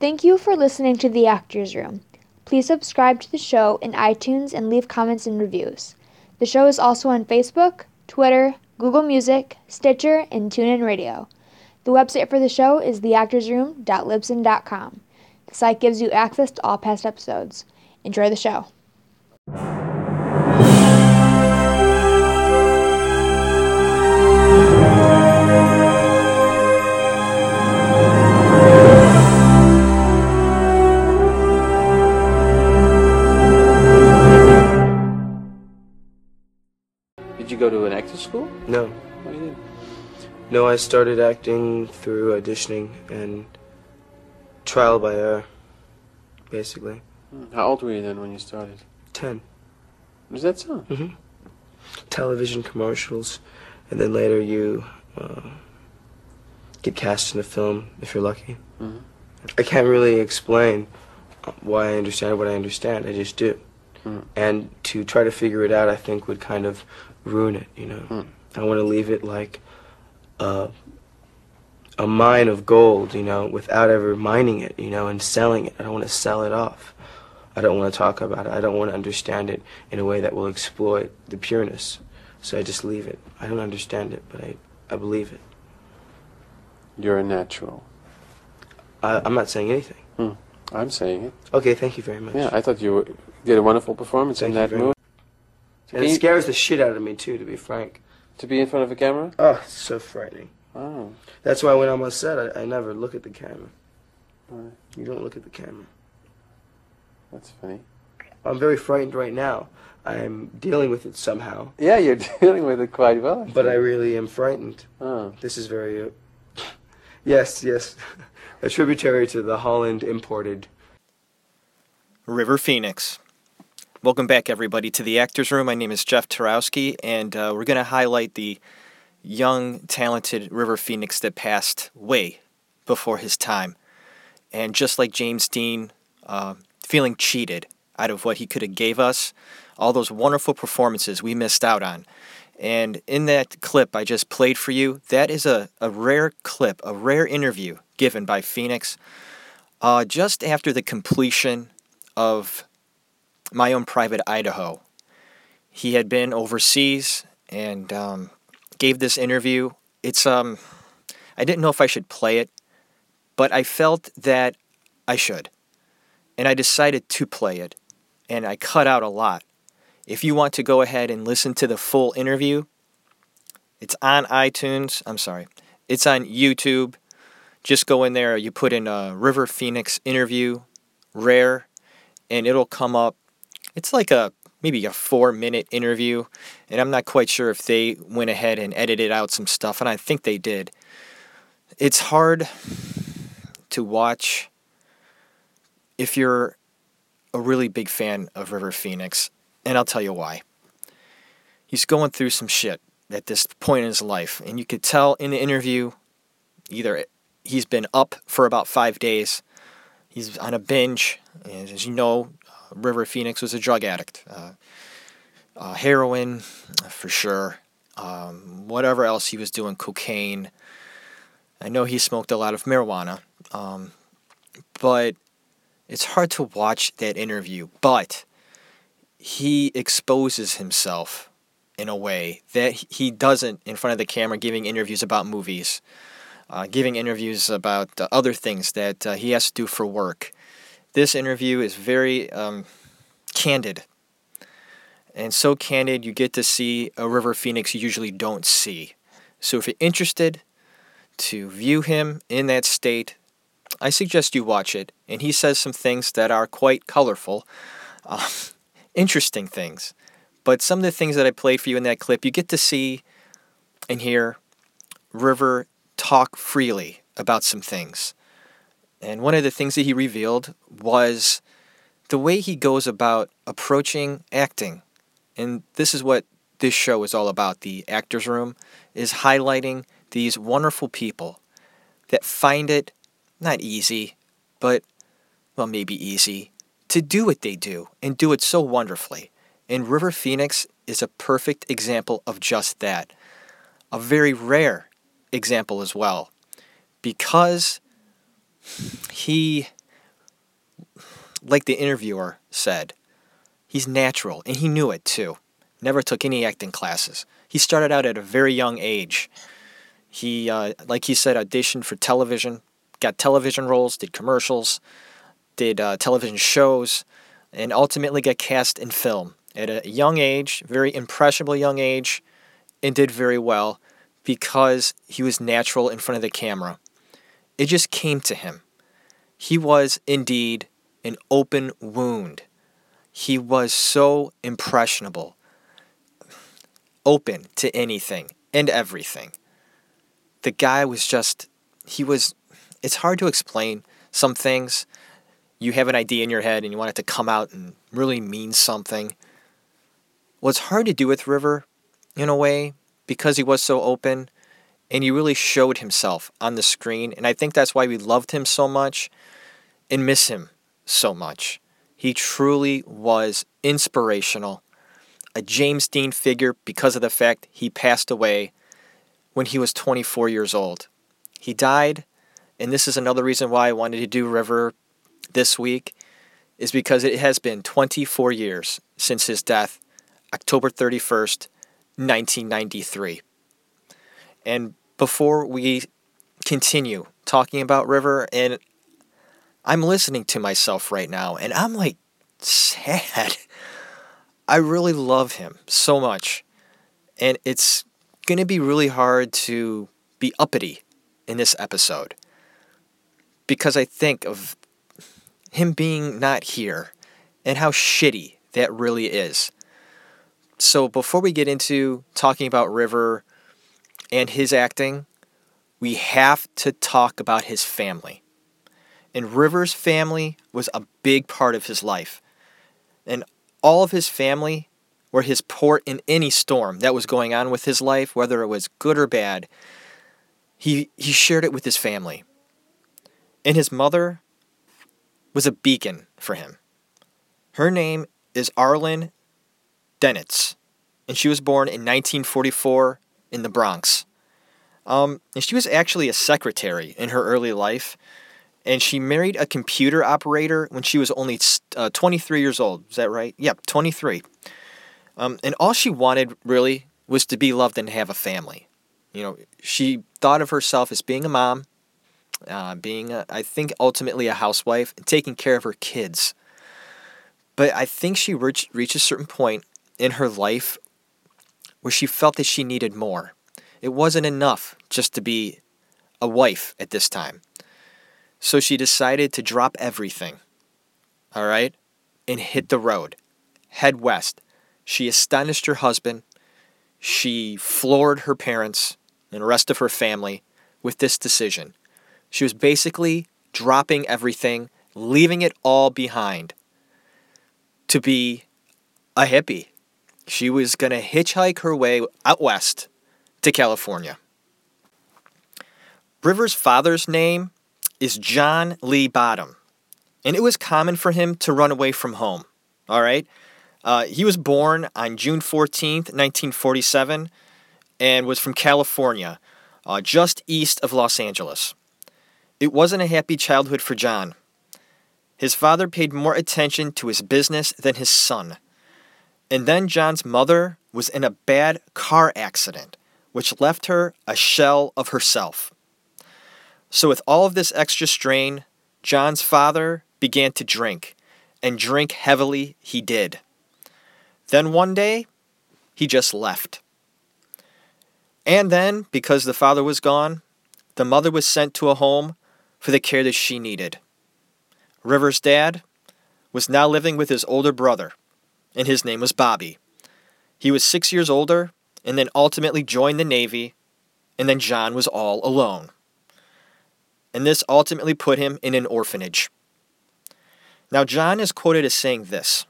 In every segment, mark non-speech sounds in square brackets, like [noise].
Thank you for listening to The Actors Room. Please subscribe to the show in iTunes and leave comments and reviews. The show is also on Facebook, Twitter, Google Music, Stitcher, and TuneIn Radio. The website for the show is theactorsroom.libsyn.com. The site gives you access to all past episodes. Enjoy the show. Go to an acting school? No. Why you didn't? No, I started acting through auditioning and trial by error, basically. Hmm. How old were you then when you started? 10. Was that so? hmm Television commercials, and then later you uh, get cast in a film if you're lucky. Mm -hmm. I can't really explain why I understand what I understand. I just do. Mm -hmm. And to try to figure it out, I think would kind of ruin it. You know, Mm. I want to leave it like a a mine of gold. You know, without ever mining it. You know, and selling it. I don't want to sell it off. I don't want to talk about it. I don't want to understand it in a way that will exploit the pureness. So I just leave it. I don't understand it, but I, I believe it. You're a natural. I, I'm not saying anything. Hmm. I'm saying it. Okay, thank you very much. Yeah, I thought you did a wonderful performance Thank in that very movie. and it Can you- scares the shit out of me too, to be frank. To be in front of a camera? Oh, it's so frightening. Oh. That's why when I'm on set, I, I never look at the camera. Right. You don't look at the camera. That's funny. I'm very frightened right now. I'm dealing with it somehow, Yeah, you're [laughs] dealing with it quite well. but I really am frightened. Oh. This is very. Uh, [laughs] yes, yes. [laughs] A tributary to the Holland imported. River Phoenix. Welcome back, everybody, to the Actors Room. My name is Jeff Tarowski, and uh, we're going to highlight the young, talented River Phoenix that passed way before his time. And just like James Dean, uh, feeling cheated out of what he could have gave us, all those wonderful performances we missed out on. And in that clip I just played for you, that is a, a rare clip, a rare interview given by Phoenix uh, just after the completion of my own private Idaho. He had been overseas and um, gave this interview. It's um, I didn't know if I should play it, but I felt that I should, and I decided to play it, and I cut out a lot. If you want to go ahead and listen to the full interview, it's on iTunes. I'm sorry, it's on YouTube. Just go in there. You put in a River Phoenix interview, rare, and it'll come up. It's like a maybe a four minute interview, and I'm not quite sure if they went ahead and edited out some stuff, and I think they did. It's hard to watch if you're a really big fan of River Phoenix, and I'll tell you why. He's going through some shit at this point in his life, and you could tell in the interview either he's been up for about five days, he's on a binge, and as you know, River Phoenix was a drug addict. Uh, uh, heroin, for sure. Um, whatever else he was doing, cocaine. I know he smoked a lot of marijuana. Um, but it's hard to watch that interview. But he exposes himself in a way that he doesn't in front of the camera, giving interviews about movies, uh, giving interviews about uh, other things that uh, he has to do for work this interview is very um, candid. And so candid, you get to see a River Phoenix you usually don't see. So if you're interested to view him in that state, I suggest you watch it. And he says some things that are quite colorful, uh, [laughs] interesting things. But some of the things that I played for you in that clip, you get to see and hear River talk freely about some things. And one of the things that he revealed was the way he goes about approaching acting. And this is what this show is all about the actors room is highlighting these wonderful people that find it not easy, but well maybe easy to do what they do and do it so wonderfully. And River Phoenix is a perfect example of just that. A very rare example as well. Because he like the interviewer said, he's natural, and he knew it too. Never took any acting classes. He started out at a very young age. He, uh, like he said, auditioned for television, got television roles, did commercials, did uh, television shows, and ultimately got cast in film at a young age, very impressionable young age, and did very well because he was natural in front of the camera. It just came to him. He was indeed an open wound. He was so impressionable, open to anything and everything. The guy was just, he was, it's hard to explain some things. You have an idea in your head and you want it to come out and really mean something. What's hard to do with River, in a way, because he was so open and he really showed himself on the screen. And I think that's why we loved him so much and miss him so much. He truly was inspirational, a James Dean figure because of the fact he passed away when he was 24 years old. He died, and this is another reason why I wanted to do River this week, is because it has been 24 years since his death, October 31st, 1993. And before we continue talking about River, and I'm listening to myself right now, and I'm like sad. [laughs] I really love him so much. And it's going to be really hard to be uppity in this episode because I think of him being not here and how shitty that really is. So before we get into talking about River and his acting, we have to talk about his family. And River's family was a big part of his life. And all of his family were his port in any storm that was going on with his life, whether it was good or bad. He, he shared it with his family. And his mother was a beacon for him. Her name is Arlyn Dunetz, and she was born in 1944 in the Bronx. Um, and she was actually a secretary in her early life, and she married a computer operator when she was only uh, 23 years old. Is that right? Yep, 23. Um, and all she wanted really was to be loved and have a family. You know, she thought of herself as being a mom, uh, being, a, I think, ultimately a housewife, and taking care of her kids. But I think she reached, reached a certain point in her life where she felt that she needed more. It wasn't enough just to be a wife at this time. So she decided to drop everything, all right, and hit the road, head west. She astonished her husband. She floored her parents and the rest of her family with this decision. She was basically dropping everything, leaving it all behind to be a hippie. She was going to hitchhike her way out west to California. River's father's name is John Lee Bottom. And it was common for him to run away from home. All right? Uh, he was born on June 14th, 1947, and was from California, uh, just east of Los Angeles. It wasn't a happy childhood for John. His father paid more attention to his business than his son. And then John's mother was in a bad car accident, which left her a shell of herself. So, with all of this extra strain, John's father began to drink, and drink heavily he did. Then one day, he just left. And then, because the father was gone, the mother was sent to a home for the care that she needed. River's dad was now living with his older brother, and his name was Bobby. He was six years older and then ultimately joined the Navy, and then John was all alone and this ultimately put him in an orphanage. Now, John is quoted as saying this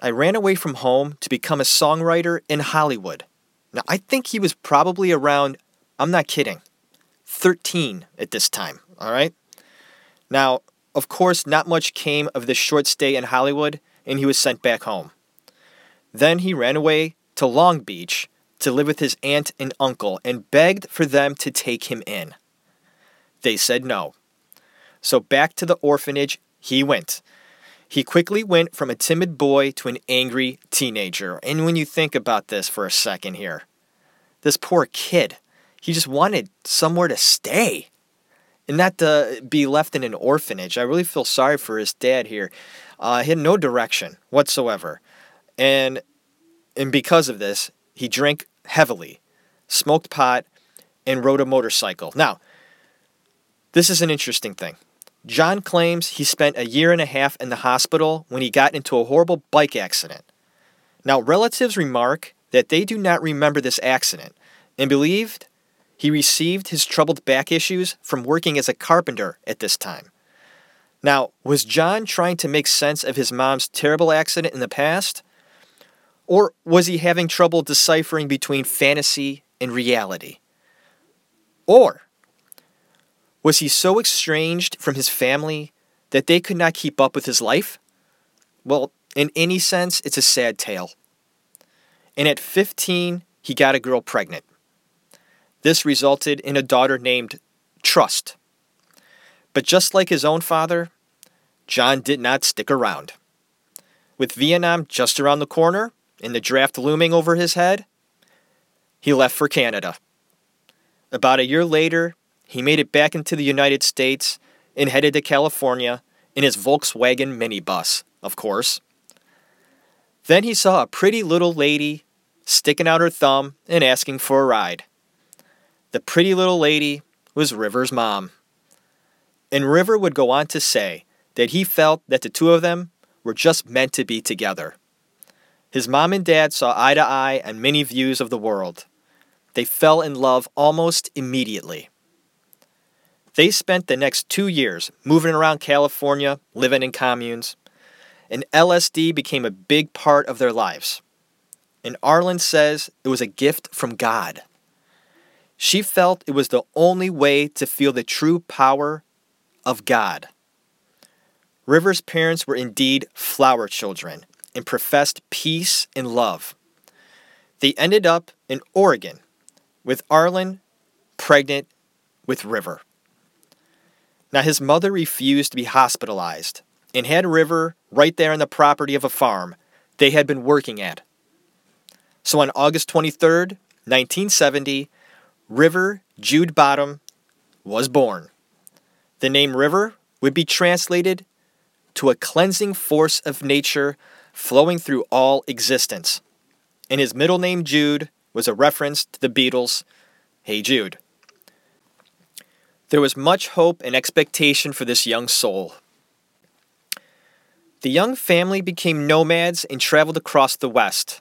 I ran away from home to become a songwriter in Hollywood. Now, I think he was probably around, I'm not kidding, 13 at this time, all right? Now, of course, not much came of this short stay in Hollywood, and he was sent back home. Then he ran away to Long Beach to live with his aunt and uncle and begged for them to take him in. They said no. So back to the orphanage he went. He quickly went from a timid boy to an angry teenager. And when you think about this for a second here, this poor kid, he just wanted somewhere to stay and not to be left in an orphanage. I really feel sorry for his dad here. Uh, he had no direction whatsoever. And, and because of this, he drank heavily, smoked pot, and rode a motorcycle. Now, this is an interesting thing. John claims he spent a year and a half in the hospital when he got into a horrible bike accident. Now, relatives remark that they do not remember this accident and believed he received his troubled back issues from working as a carpenter at this time. Now, was John trying to make sense of his mom's terrible accident in the past? Or was he having trouble deciphering between fantasy and reality? Or was he so estranged from his family that they could not keep up with his life? Well, in any sense, it's a sad tale. And at 15, he got a girl pregnant. This resulted in a daughter named Trust. But just like his own father, John did not stick around. With Vietnam just around the corner and the draft looming over his head, he left for Canada. About a year later, he made it back into the United States and headed to California in his Volkswagen minibus, of course. Then he saw a pretty little lady sticking out her thumb and asking for a ride. The pretty little lady was River's mom. And River would go on to say that he felt that the two of them were just meant to be together. His mom and dad saw eye to eye on many views of the world. They fell in love almost immediately. They spent the next two years moving around California, living in communes, and LSD became a big part of their lives. And Arlyn says it was a gift from God. She felt it was the only way to feel the true power of God. River's parents were indeed flower children and professed peace and love. They ended up in Oregon with Arlyn pregnant with River. Now, his mother refused to be hospitalized and had River right there on the property of a farm they had been working at. So on August 23rd, 1970, River Jude Bottom was born. The name River would be translated to a cleansing force of nature flowing through all existence. And his middle name Jude was a reference to the Beatles' Hey Jude. There was much hope and expectation for this young soul. The young family became nomads and traveled across the West.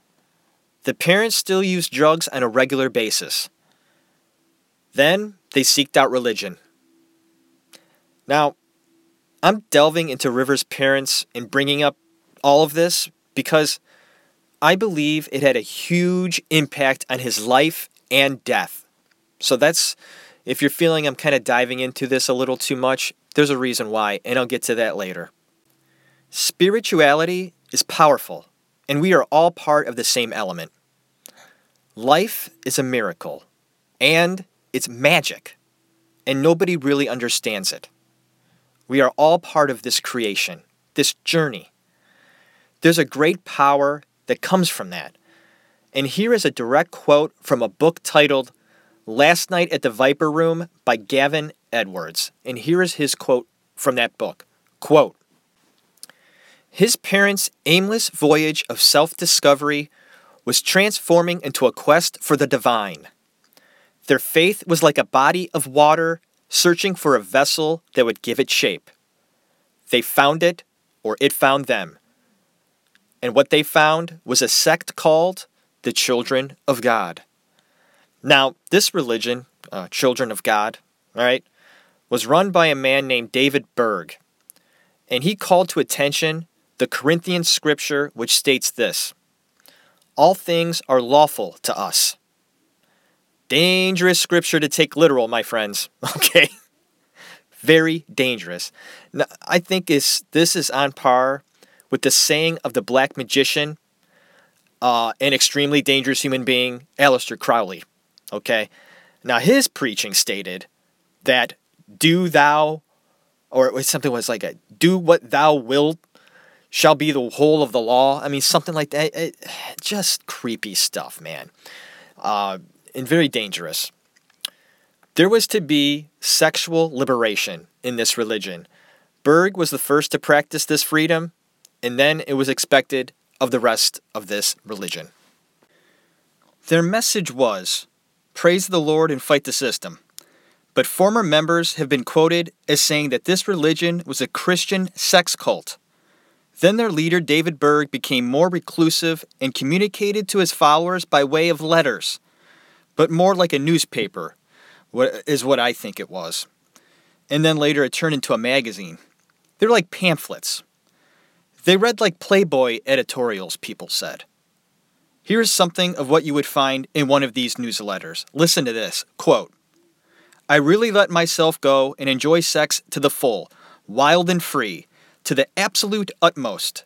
The parents still used drugs on a regular basis. Then they seeked out religion. Now, I'm delving into River's parents and bringing up all of this because I believe it had a huge impact on his life and death. So that's if you're feeling I'm kind of diving into this a little too much, there's a reason why, and I'll get to that later. Spirituality is powerful, and we are all part of the same element. Life is a miracle, and it's magic, and nobody really understands it. We are all part of this creation, this journey. There's a great power that comes from that. And here is a direct quote from a book titled Last Night at the Viper Room by Gavin Edwards. And here is his quote from that book. Quote His parents' aimless voyage of self discovery was transforming into a quest for the divine. Their faith was like a body of water searching for a vessel that would give it shape. They found it, or it found them. And what they found was a sect called the Children of God. Now, this religion, uh, Children of God, all right, was run by a man named David Berg. And he called to attention the Corinthian scripture, which states this All things are lawful to us. Dangerous scripture to take literal, my friends. [laughs] Okay? Very dangerous. Now, I think is this is on par with the saying of the black magician, uh, an extremely dangerous human being, Aleister Crowley. Okay. Now his preaching stated that do thou, or it was something was like a do what thou wilt shall be the whole of the law. I mean, something like that. It, just creepy stuff, man. Uh, and very dangerous. There was to be sexual liberation in this religion. Berg was the first to practice this freedom, and then it was expected of the rest of this religion. Their message was praise the Lord and fight the system. But former members have been quoted as saying that this religion was a Christian sex cult. Then their leader, David Berg, became more reclusive and communicated to his followers by way of letters, but more like a newspaper, is what I think it was. And then later it turned into a magazine. They're like pamphlets. They read like Playboy editorials, people said. Here's something of what you would find in one of these newsletters. Listen to this quote, I really let myself go and enjoy sex to the full, wild and free, to the absolute utmost.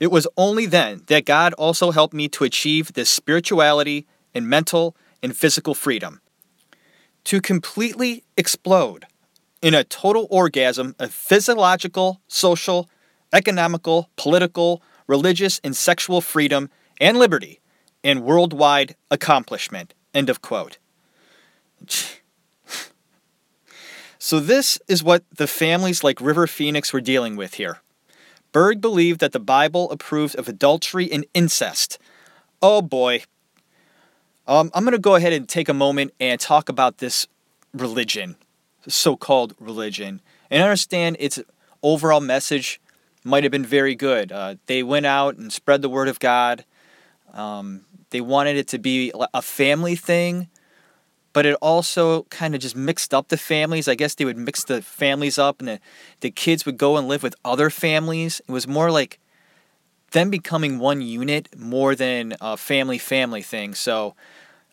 It was only then that God also helped me to achieve this spirituality and mental and physical freedom. To completely explode in a total orgasm of physiological, social, economical, political, religious, and sexual freedom and liberty and worldwide accomplishment. End of quote. [laughs] So, this is what the families like River Phoenix were dealing with here. Berg believed that the Bible approved of adultery and incest. Oh boy. Um, I'm going to go ahead and take a moment and talk about this religion, so called religion, and understand its overall message might have been very good. Uh, they went out and spread the word of God. Um, they wanted it to be a family thing but it also kind of just mixed up the families. I guess they would mix the families up and the, the kids would go and live with other families. It was more like them becoming one unit more than a family family thing. So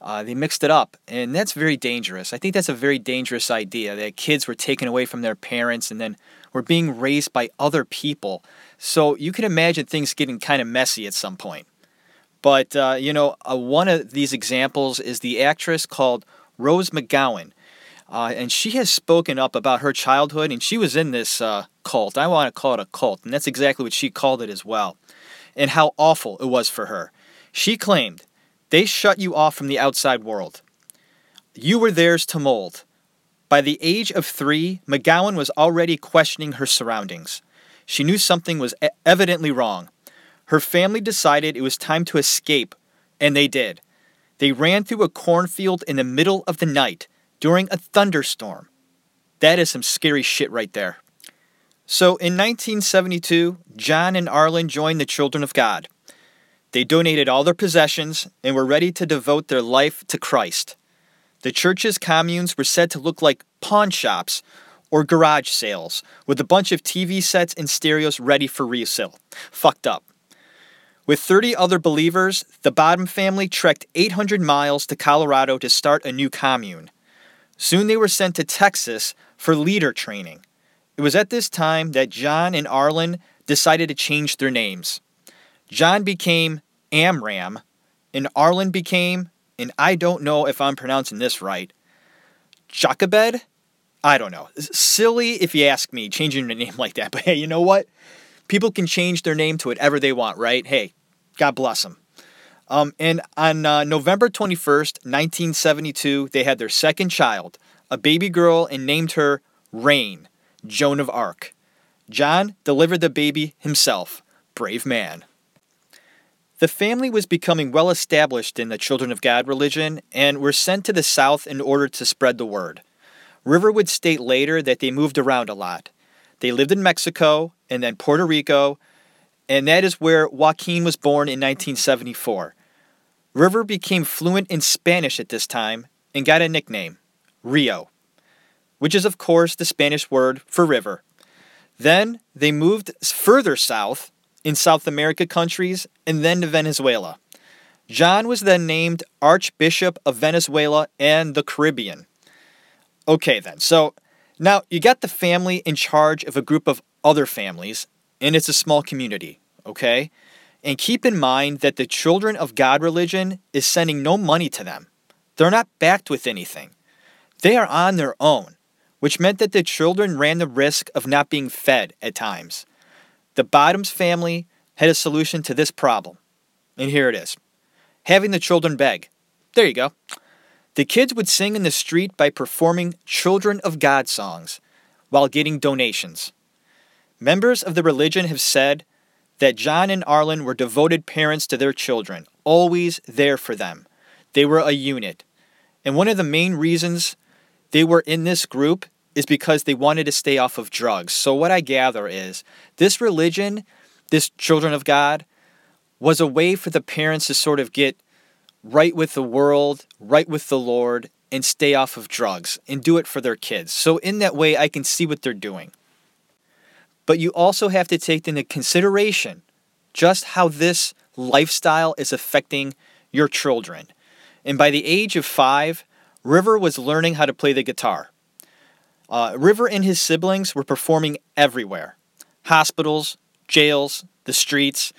uh, they mixed it up, and that's very dangerous. I think that's a very dangerous idea that kids were taken away from their parents and then were being raised by other people. So you can imagine things getting kind of messy at some point. But, uh, you know, uh, one of these examples is the actress called Rose McGowan. Uh, and she has spoken up about her childhood, and she was in this uh, cult. I want to call it a cult, and that's exactly what she called it as well, and how awful it was for her. She claimed, They shut you off from the outside world. You were theirs to mold. By the age of three, McGowan was already questioning her surroundings. She knew something was evidently wrong. Her family decided it was time to escape, and they did. They ran through a cornfield in the middle of the night during a thunderstorm. That is some scary shit right there. So in 1972, John and Arlyn joined the Children of God. They donated all their possessions and were ready to devote their life to Christ. The church's communes were said to look like pawn shops or garage sales with a bunch of TV sets and stereos ready for resale. Fucked up. With 30 other believers, the Bottom family trekked 800 miles to Colorado to start a new commune. Soon they were sent to Texas for leader training. It was at this time that John and Arlyn decided to change their names. John became Amram, and Arlyn became, and I don't know if I'm pronouncing this right, Jochebed? I don't know. Silly if you ask me, changing a [laughs] name like that. But hey, you know what? people can change their name to whatever they want, right? Hey, God bless them. Um, and on uh, November 21st, 1972, they had their second child, a baby girl, and named her Rain, Joan of Arc. John delivered the baby himself. Brave man. The family was becoming well established in the Children of God religion and were sent to the South in order to spread the word. River would state later that they moved around a lot. They lived in Mexico and then Puerto Rico, and that is where Joaquin was born in 1974. River became fluent in Spanish at this time and got a nickname, Rio, which is, of course, the Spanish word for river. Then they moved further south in South America countries and then to Venezuela. John was then named Archbishop of Venezuela and the Caribbean. Okay, then, so now you got the family in charge of a group of other families, and it's a small community, okay? And keep in mind that the Children of God religion is sending no money to them. They're not backed with anything. They are on their own, which meant that the children ran the risk of not being fed at times. The Bottoms family had a solution to this problem. And here it is having the children beg. There you go. The kids would sing in the street by performing Children of God songs while getting donations. Members of the religion have said that John and Arlyn were devoted parents to their children, always there for them. They were a unit. And one of the main reasons they were in this group is because they wanted to stay off of drugs. So, what I gather is this religion, this Children of God, was a way for the parents to sort of get right with the world, right with the Lord, and stay off of drugs and do it for their kids. So, in that way, I can see what they're doing. But you also have to take into consideration just how this lifestyle is affecting your children. And by the age of five, River was learning how to play the guitar. Uh, River and his siblings were performing everywhere hospitals, jails, the streets.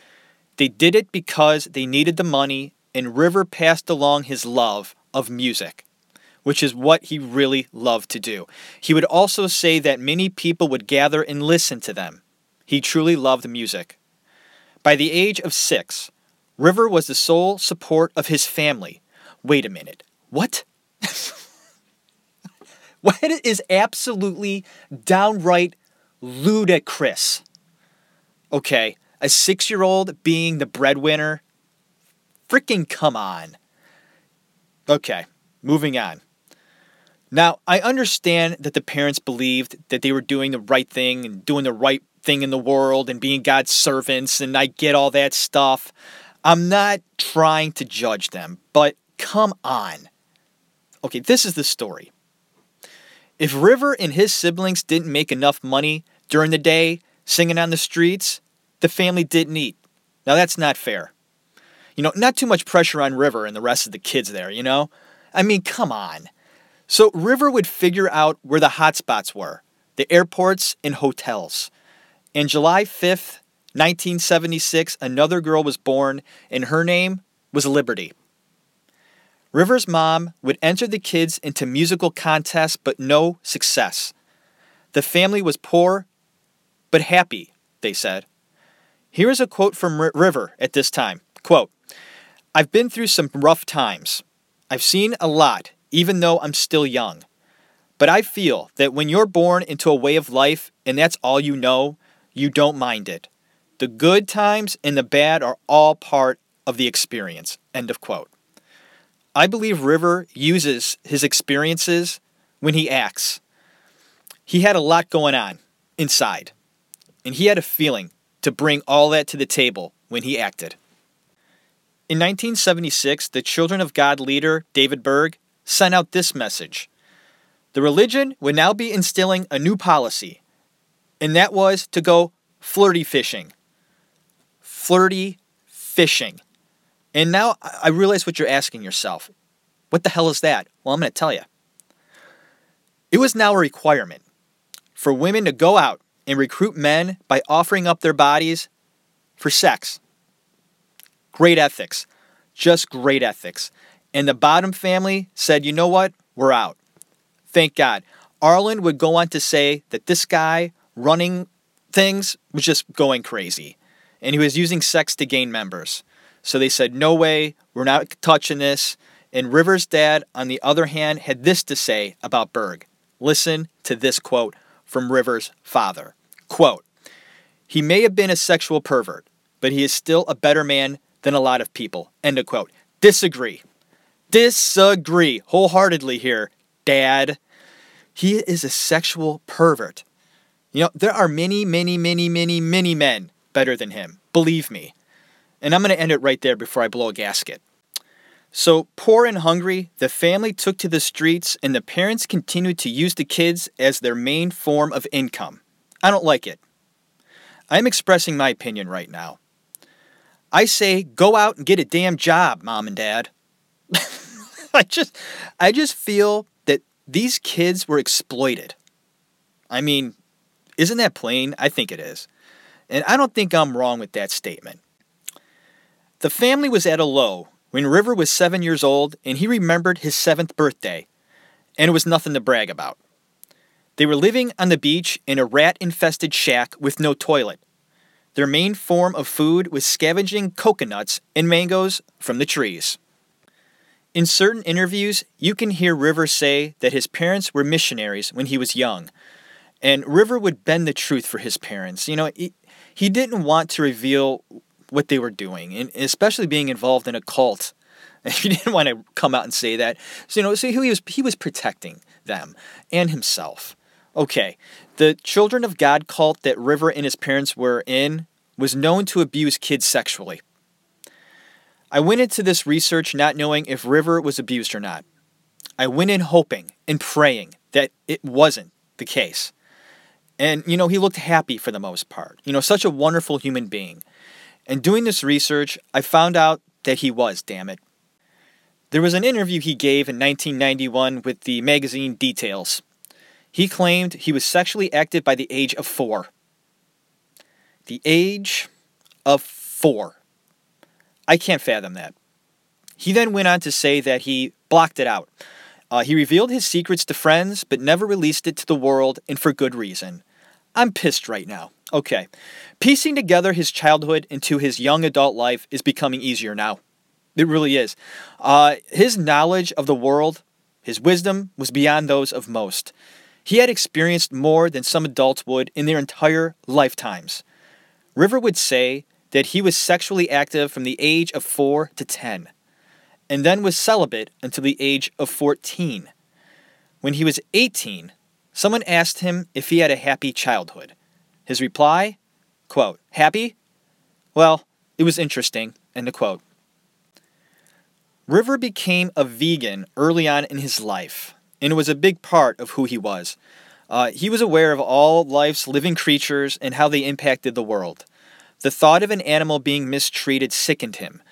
They did it because they needed the money, and River passed along his love of music, which is what he really loved to do. He would also say that many people would gather and listen to them. He truly loved music. By the age of six, River was the sole support of his family. Wait a minute. What? [laughs] what is absolutely downright ludicrous? Okay, a six year old being the breadwinner? Freaking come on. Okay, moving on. Now, I understand that the parents believed that they were doing the right thing and doing the right thing in the world and being God's servants, and I get all that stuff. I'm not trying to judge them, but come on. Okay, this is the story. If River and his siblings didn't make enough money during the day singing on the streets, the family didn't eat. Now, that's not fair. You know, not too much pressure on River and the rest of the kids there, you know? I mean, come on. So, River would figure out where the hotspots were the airports and hotels. And July 5th, 1976, another girl was born, and her name was Liberty. River's mom would enter the kids into musical contests, but no success. The family was poor, but happy, they said. Here is a quote from R- River at this time quote, I've been through some rough times. I've seen a lot, even though I'm still young. But I feel that when you're born into a way of life and that's all you know, you don't mind it. The good times and the bad are all part of the experience. End of quote. I believe River uses his experiences when he acts. He had a lot going on inside, and he had a feeling to bring all that to the table when he acted. In 1976, the Children of God leader, David Berg, sent out this message The religion would now be instilling a new policy, and that was to go flirty fishing. Flirty fishing. And now I realize what you're asking yourself. What the hell is that? Well, I'm going to tell you. It was now a requirement for women to go out and recruit men by offering up their bodies for sex. Great ethics. Just great ethics. And the bottom family said, you know what? We're out. Thank God. Arlyn would go on to say that this guy running things was just going crazy. And he was using sex to gain members. So they said, no way, we're not touching this. And Rivers' dad, on the other hand, had this to say about Berg. Listen to this quote from Rivers' father. Quote, he may have been a sexual pervert, but he is still a better man than a lot of people. End of quote. Disagree. Disagree wholeheartedly here, Dad. He is a sexual pervert. You know, there are many, many, many, many, many men better than him. Believe me. And I'm going to end it right there before I blow a gasket. So, poor and hungry, the family took to the streets, and the parents continued to use the kids as their main form of income. I don't like it. I'm expressing my opinion right now. I say go out and get a damn job, mom and dad. [laughs] I just I just feel that these kids were exploited. I mean, isn't that plain? I think it is. And I don't think I'm wrong with that statement. The family was at a low when River was seven years old and he remembered his seventh birthday, and it was nothing to brag about. They were living on the beach in a rat infested shack with no toilet. their main form of food was scavenging coconuts and mangoes from the trees. In certain interviews, you can hear River say that his parents were missionaries when he was young. And River would bend the truth for his parents. You know, he, he didn't want to reveal what they were doing, and especially being involved in a cult. [laughs] He didn't want to come out and say that. So, you know, so he was he was protecting them and himself. Okay, the Children of God cult that River and his parents were in was known to abuse kids sexually. I went into this research not knowing if River was abused or not. I went in hoping and praying that it wasn't the case. And, you know, he looked happy for the most part. You know, such a wonderful human being. And doing this research, I found out that he was, damn it. There was an interview he gave in 1991 with the magazine Details. He claimed he was sexually active by the age of four. The age of four. I can't fathom that. He then went on to say that he blocked it out. Uh, he revealed his secrets to friends, but never released it to the world, and for good reason. I'm pissed right now. Okay. Piecing together his childhood into his young adult life is becoming easier now. It really is. Uh, his knowledge of the world, his wisdom, was beyond those of most. He had experienced more than some adults would in their entire lifetimes. River would say that he was sexually active from the age of 4 to 10, and then was celibate until the age of 14. When he was 18, someone asked him if he had a happy childhood. His reply, quote, Happy? Well, it was interesting, end of quote. River became a vegan early on in his life, and it was a big part of who he was. Uh, he was aware of all life's living creatures and how they impacted the world. The thought of an animal being mistreated sickened him.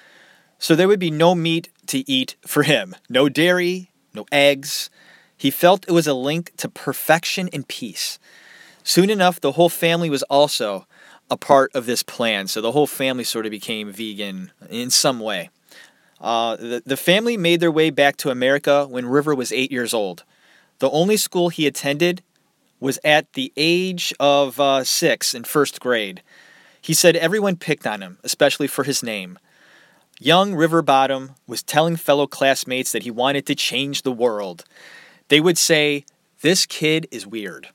So there would be no meat to eat for him no dairy, no eggs. He felt it was a link to perfection and peace. Soon enough, the whole family was also a part of this plan. So the whole family sort of became vegan in some way. Uh, the, the family made their way back to America when River was eight years old. The only school he attended was at the age of uh, six in first grade. He said everyone picked on him, especially for his name. Young River Bottom was telling fellow classmates that he wanted to change the world. They would say, This kid is weird.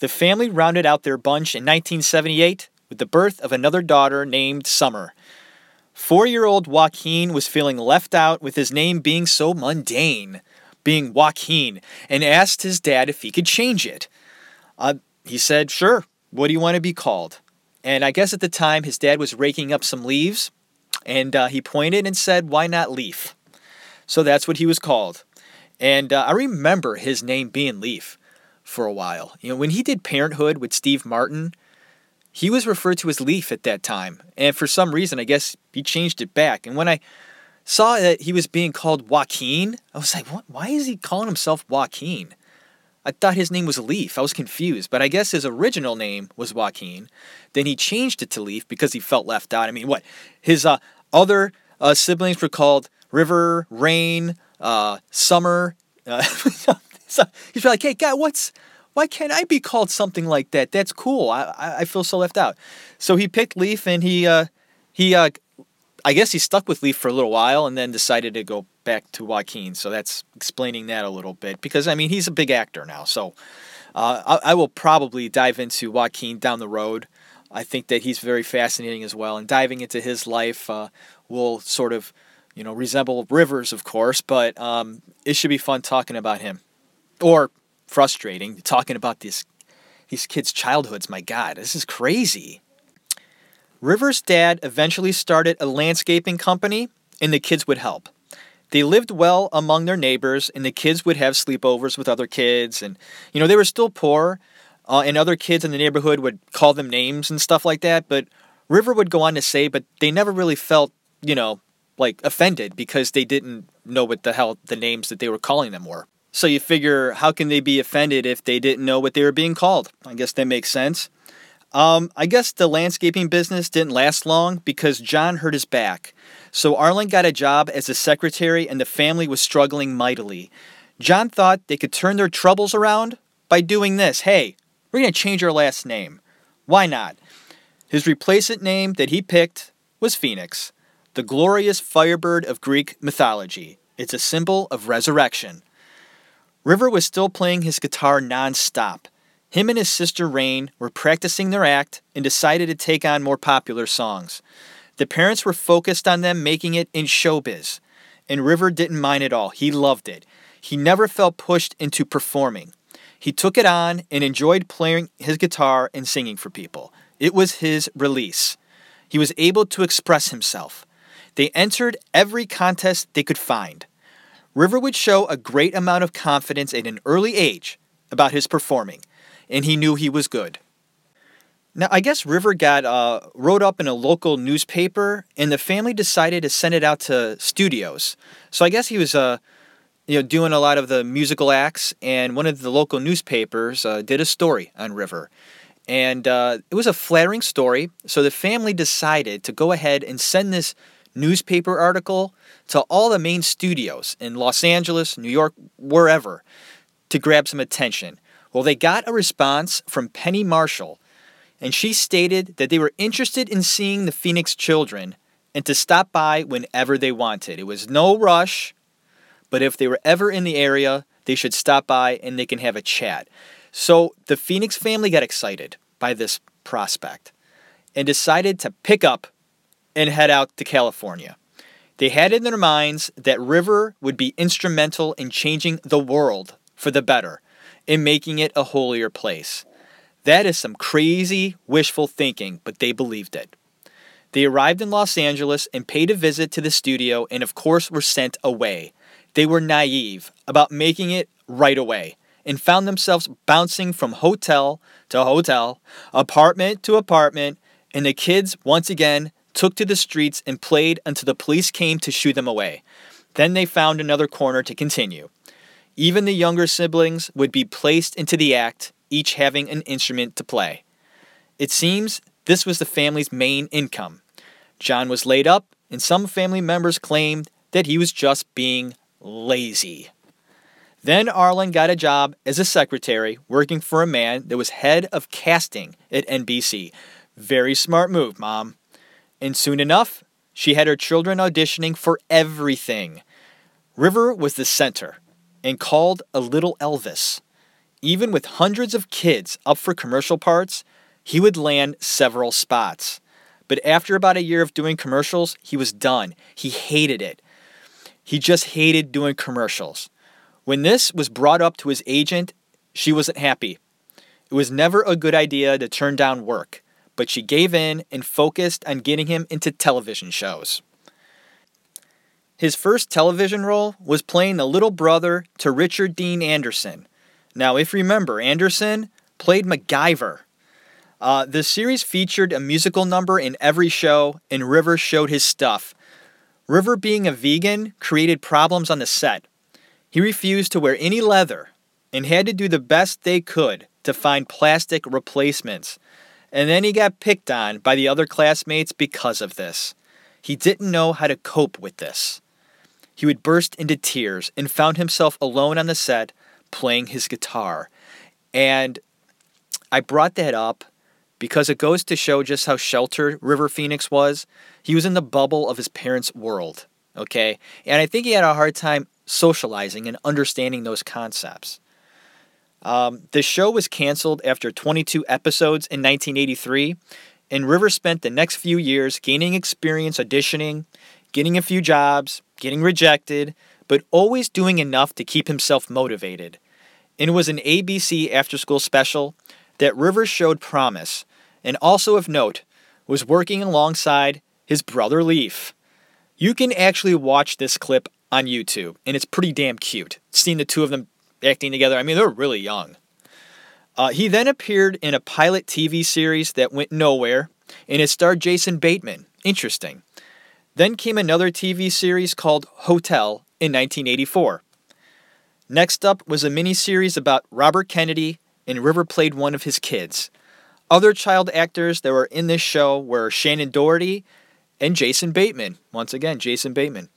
The family rounded out their bunch in 1978 with the birth of another daughter named Summer. Four year old Joaquin was feeling left out with his name being so mundane, being Joaquin, and asked his dad if he could change it. Uh, he said, Sure, what do you want to be called? And I guess at the time his dad was raking up some leaves, and uh, he pointed and said, Why not Leaf? So that's what he was called. And uh, I remember his name being Leaf for a while. You know, when he did Parenthood with Steve Martin, he was referred to as Leaf at that time. And for some reason, I guess he changed it back. And when I saw that he was being called Joaquin, I was like, what? why is he calling himself Joaquin? I thought his name was Leaf. I was confused, but I guess his original name was Joaquin. Then he changed it to Leaf because he felt left out. I mean, what? His uh, other uh, siblings were called River, Rain, uh, Summer. [laughs] So he's like, hey, guy, what's why can't I be called something like that? That's cool. I I, I feel so left out. So he picked Leaf, and he uh, he uh, I guess he stuck with Leaf for a little while, and then decided to go back to Joaquin. So that's explaining that a little bit because I mean he's a big actor now. So uh, I, I, will probably dive into Joaquin down the road. I think that he's very fascinating as well, and diving into his life uh, will sort of you know resemble Rivers, of course, but um, it should be fun talking about him, or frustrating talking about this these kids' childhoods. My God, this is crazy. Rivers' dad eventually started a landscaping company, and the kids would help. They lived well among their neighbors, and the kids would have sleepovers with other kids. And, you know, they were still poor, uh, and other kids in the neighborhood would call them names and stuff like that. But River would go on to say, but they never really felt, you know, like offended because they didn't know what the hell the names that they were calling them were. So you figure, how can they be offended if they didn't know what they were being called? I guess that makes sense. Um, I guess the landscaping business didn't last long because John hurt his back. So Arlyn got a job as a secretary and the family was struggling mightily. John thought they could turn their troubles around by doing this. Hey, we're going to change our last name. Why not? His replacement name that he picked was Phoenix, the glorious firebird of Greek mythology. It's a symbol of resurrection. River was still playing his guitar nonstop. Him and his sister Rain were practicing their act and decided to take on more popular songs. The parents were focused on them making it in showbiz, and River didn't mind at all. He loved it. He never felt pushed into performing. He took it on and enjoyed playing his guitar and singing for people. It was his release. He was able to express himself. They entered every contest they could find. River would show a great amount of confidence at an early age about his performing, and he knew he was good. Now, I guess River got uh, wrote up in a local newspaper, and the family decided to send it out to studios. So I guess he was, uh, you know, doing a lot of the musical acts, and one of the local newspapers uh, did a story on River, and uh, it was a flattering story. So the family decided to go ahead and send this newspaper article to all the main studios in Los Angeles, New York, wherever, to grab some attention. Well, they got a response from Penny Marshall and she stated that they were interested in seeing the Phoenix children and to stop by whenever they wanted. It was no rush, but if they were ever in the area, they should stop by and they can have a chat. So the Phoenix family got excited by this prospect and decided to pick up and head out to California. They had in their minds that River would be instrumental in changing the world for the better, in making it a holier place. That is some crazy, wishful thinking, but they believed it. They arrived in Los Angeles and paid a visit to the studio and, of course, were sent away. They were naive about making it right away and found themselves bouncing from hotel to hotel, apartment to apartment, and the kids, once again, took to the streets and played until the police came to shoo them away. Then they found another corner to continue. Even the younger siblings would be placed into the act each having an instrument to play. It seems this was the family's main income. John was laid up, and some family members claimed that he was just being lazy. Then Arlyn got a job as a secretary working for a man that was head of casting at NBC. Very smart move, Mom. And soon enough, she had her children auditioning for everything. River was the center and called a little Elvis. Even with hundreds of kids up for commercial parts, he would land several spots. But after about a year of doing commercials, he was done. He hated it. He just hated doing commercials. When this was brought up to his agent, she wasn't happy. It was never a good idea to turn down work, but she gave in and focused on getting him into television shows. His first television role was playing the little brother to Richard Dean Anderson now, if you remember, Anderson played MacGyver. Uh, the series featured a musical number in every show, and River showed his stuff. River, being a vegan, created problems on the set. He refused to wear any leather and had to do the best they could to find plastic replacements. And then he got picked on by the other classmates because of this. He didn't know how to cope with this. He would burst into tears and found himself alone on the set playing his guitar. And I brought that up because it goes to show just how sheltered River Phoenix was. He was in the bubble of his parents' world, okay? And I think he had a hard time socializing and understanding those concepts. Um, the show was canceled after 22 episodes in 1983, and Rivers spent the next few years gaining experience auditioning, getting a few jobs, getting rejected, but always doing enough to keep himself motivated. And it was an ABC after school special that Rivers showed promise, and also of note, was working alongside his brother Leaf. You can actually watch this clip on YouTube, and it's pretty damn cute. Seeing the two of them acting together, I mean, they're really young. Uh, he then appeared in a pilot TV series that went nowhere, and it starred Jason Bateman. Interesting. Then came another TV series called Hotel in 1984. Next up was a miniseries about Robert Kennedy, and River played one of his kids. Other child actors that were in this show were Shannen Doherty and Jason Bateman. Once again, Jason Bateman.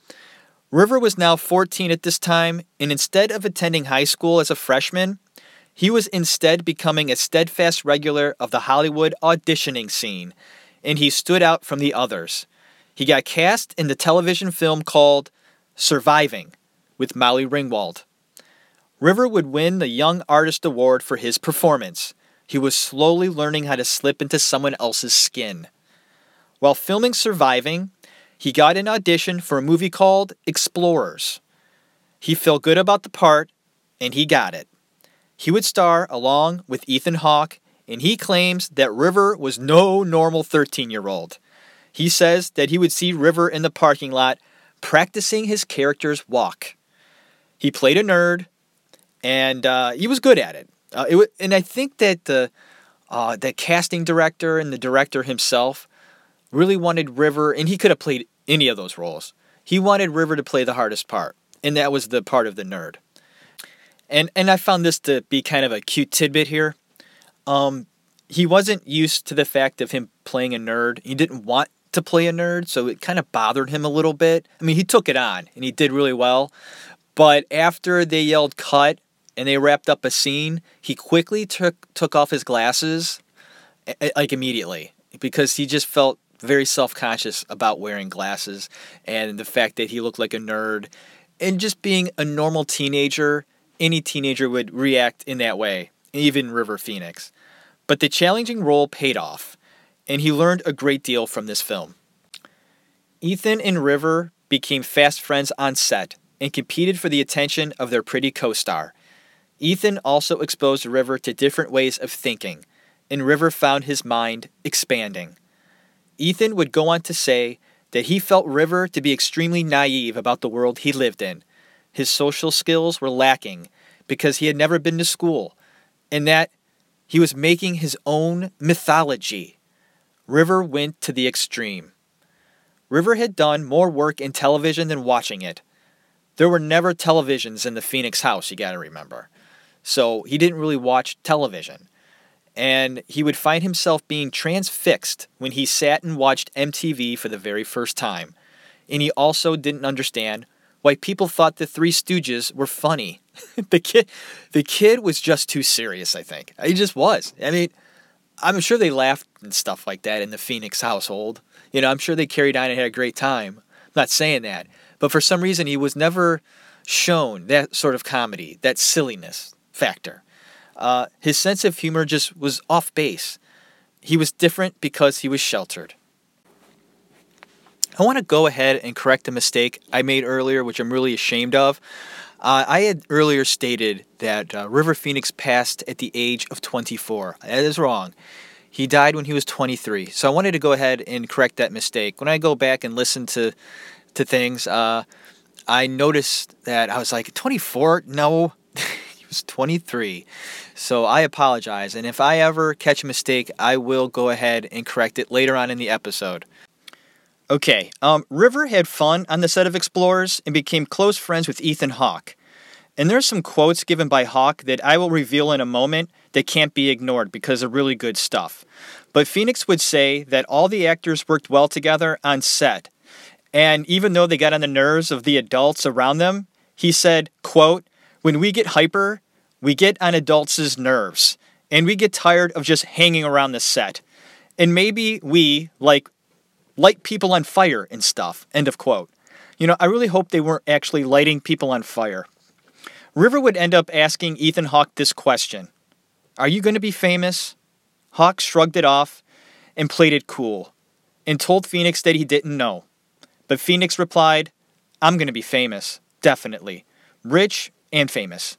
River was now 14 at this time, and instead of attending high school as a freshman, he was instead becoming a steadfast regular of the Hollywood auditioning scene. and he stood out from the others. He got cast in the television film called Surviving with Molly Ringwald. River would win the Young Artist Award for his performance. He was slowly learning how to slip into someone else's skin. While filming Surviving, he got an audition for a movie called Explorers. He felt good about the part, and he got it. He would star along with Ethan Hawke, and he claims that River was no normal 13 year old. He says that he would see River in the parking lot practicing his character's walk. He played a nerd, and uh, he was good at it. Uh, it w- and I think that the uh, the casting director and the director himself really wanted River, and he could have played any of those roles. He wanted River to play the hardest part, and that was the part of the nerd. And and I found this to be kind of a cute tidbit here. Um, he wasn't used to the fact of him playing a nerd. He didn't want to play a nerd, so it kind of bothered him a little bit. I mean, he took it on and he did really well. But after they yelled cut and they wrapped up a scene, he quickly took took off his glasses like immediately because he just felt very self-conscious about wearing glasses and the fact that he looked like a nerd and just being a normal teenager, any teenager would react in that way, even River Phoenix. But the challenging role paid off and he learned a great deal from this film. Ethan and River became fast friends on set and competed for the attention of their pretty co star. Ethan also exposed River to different ways of thinking, and River found his mind expanding. Ethan would go on to say that he felt River to be extremely naive about the world he lived in. His social skills were lacking because he had never been to school, and that he was making his own mythology River went to the extreme. River had done more work in television than watching it. There were never televisions in the Phoenix house, you gotta remember. So he didn't really watch television. And he would find himself being transfixed when he sat and watched MTV for the very first time. And he also didn't understand why people thought the Three Stooges were funny. [laughs] the kid the kid was just too serious, I think. He just was. I mean, I'm sure they laughed and stuff like that in the Phoenix household. You know, I'm sure they carried on and had a great time. I'm not saying that. But for some reason, he was never shown that sort of comedy, that silliness factor. Uh, his sense of humor just was off base. He was different because he was sheltered. I want to go ahead and correct a mistake I made earlier, which I'm really ashamed of. Uh, I had earlier stated that uh, River Phoenix passed at the age of 24. That is wrong. He died when he was 23. So I wanted to go ahead and correct that mistake. When I go back and listen to to things, uh, I noticed that I was like 24. No, was 23. So I apologize. And if I ever catch a mistake, I will go ahead and correct it later on in the episode. Okay, um, River had fun on the set of Explorers and became close friends with Ethan Hawke. And there's some quotes given by Hawke that I will reveal in a moment that can't be ignored because they're really good stuff. But Phoenix would say that all the actors worked well together on set. And even though they got on the nerves of the adults around them, he said, quote, when we get hyper, we get on adults' nerves and we get tired of just hanging around the set. And maybe we, like light people on fire and stuff. End of quote. You know, I really hope they weren't actually lighting people on fire. River would end up asking Ethan Hawke this question Are you going to be famous? Hawke shrugged it off and played it cool and told Phoenix that he didn't know. But Phoenix replied, I'm going to be famous, definitely. Rich and famous.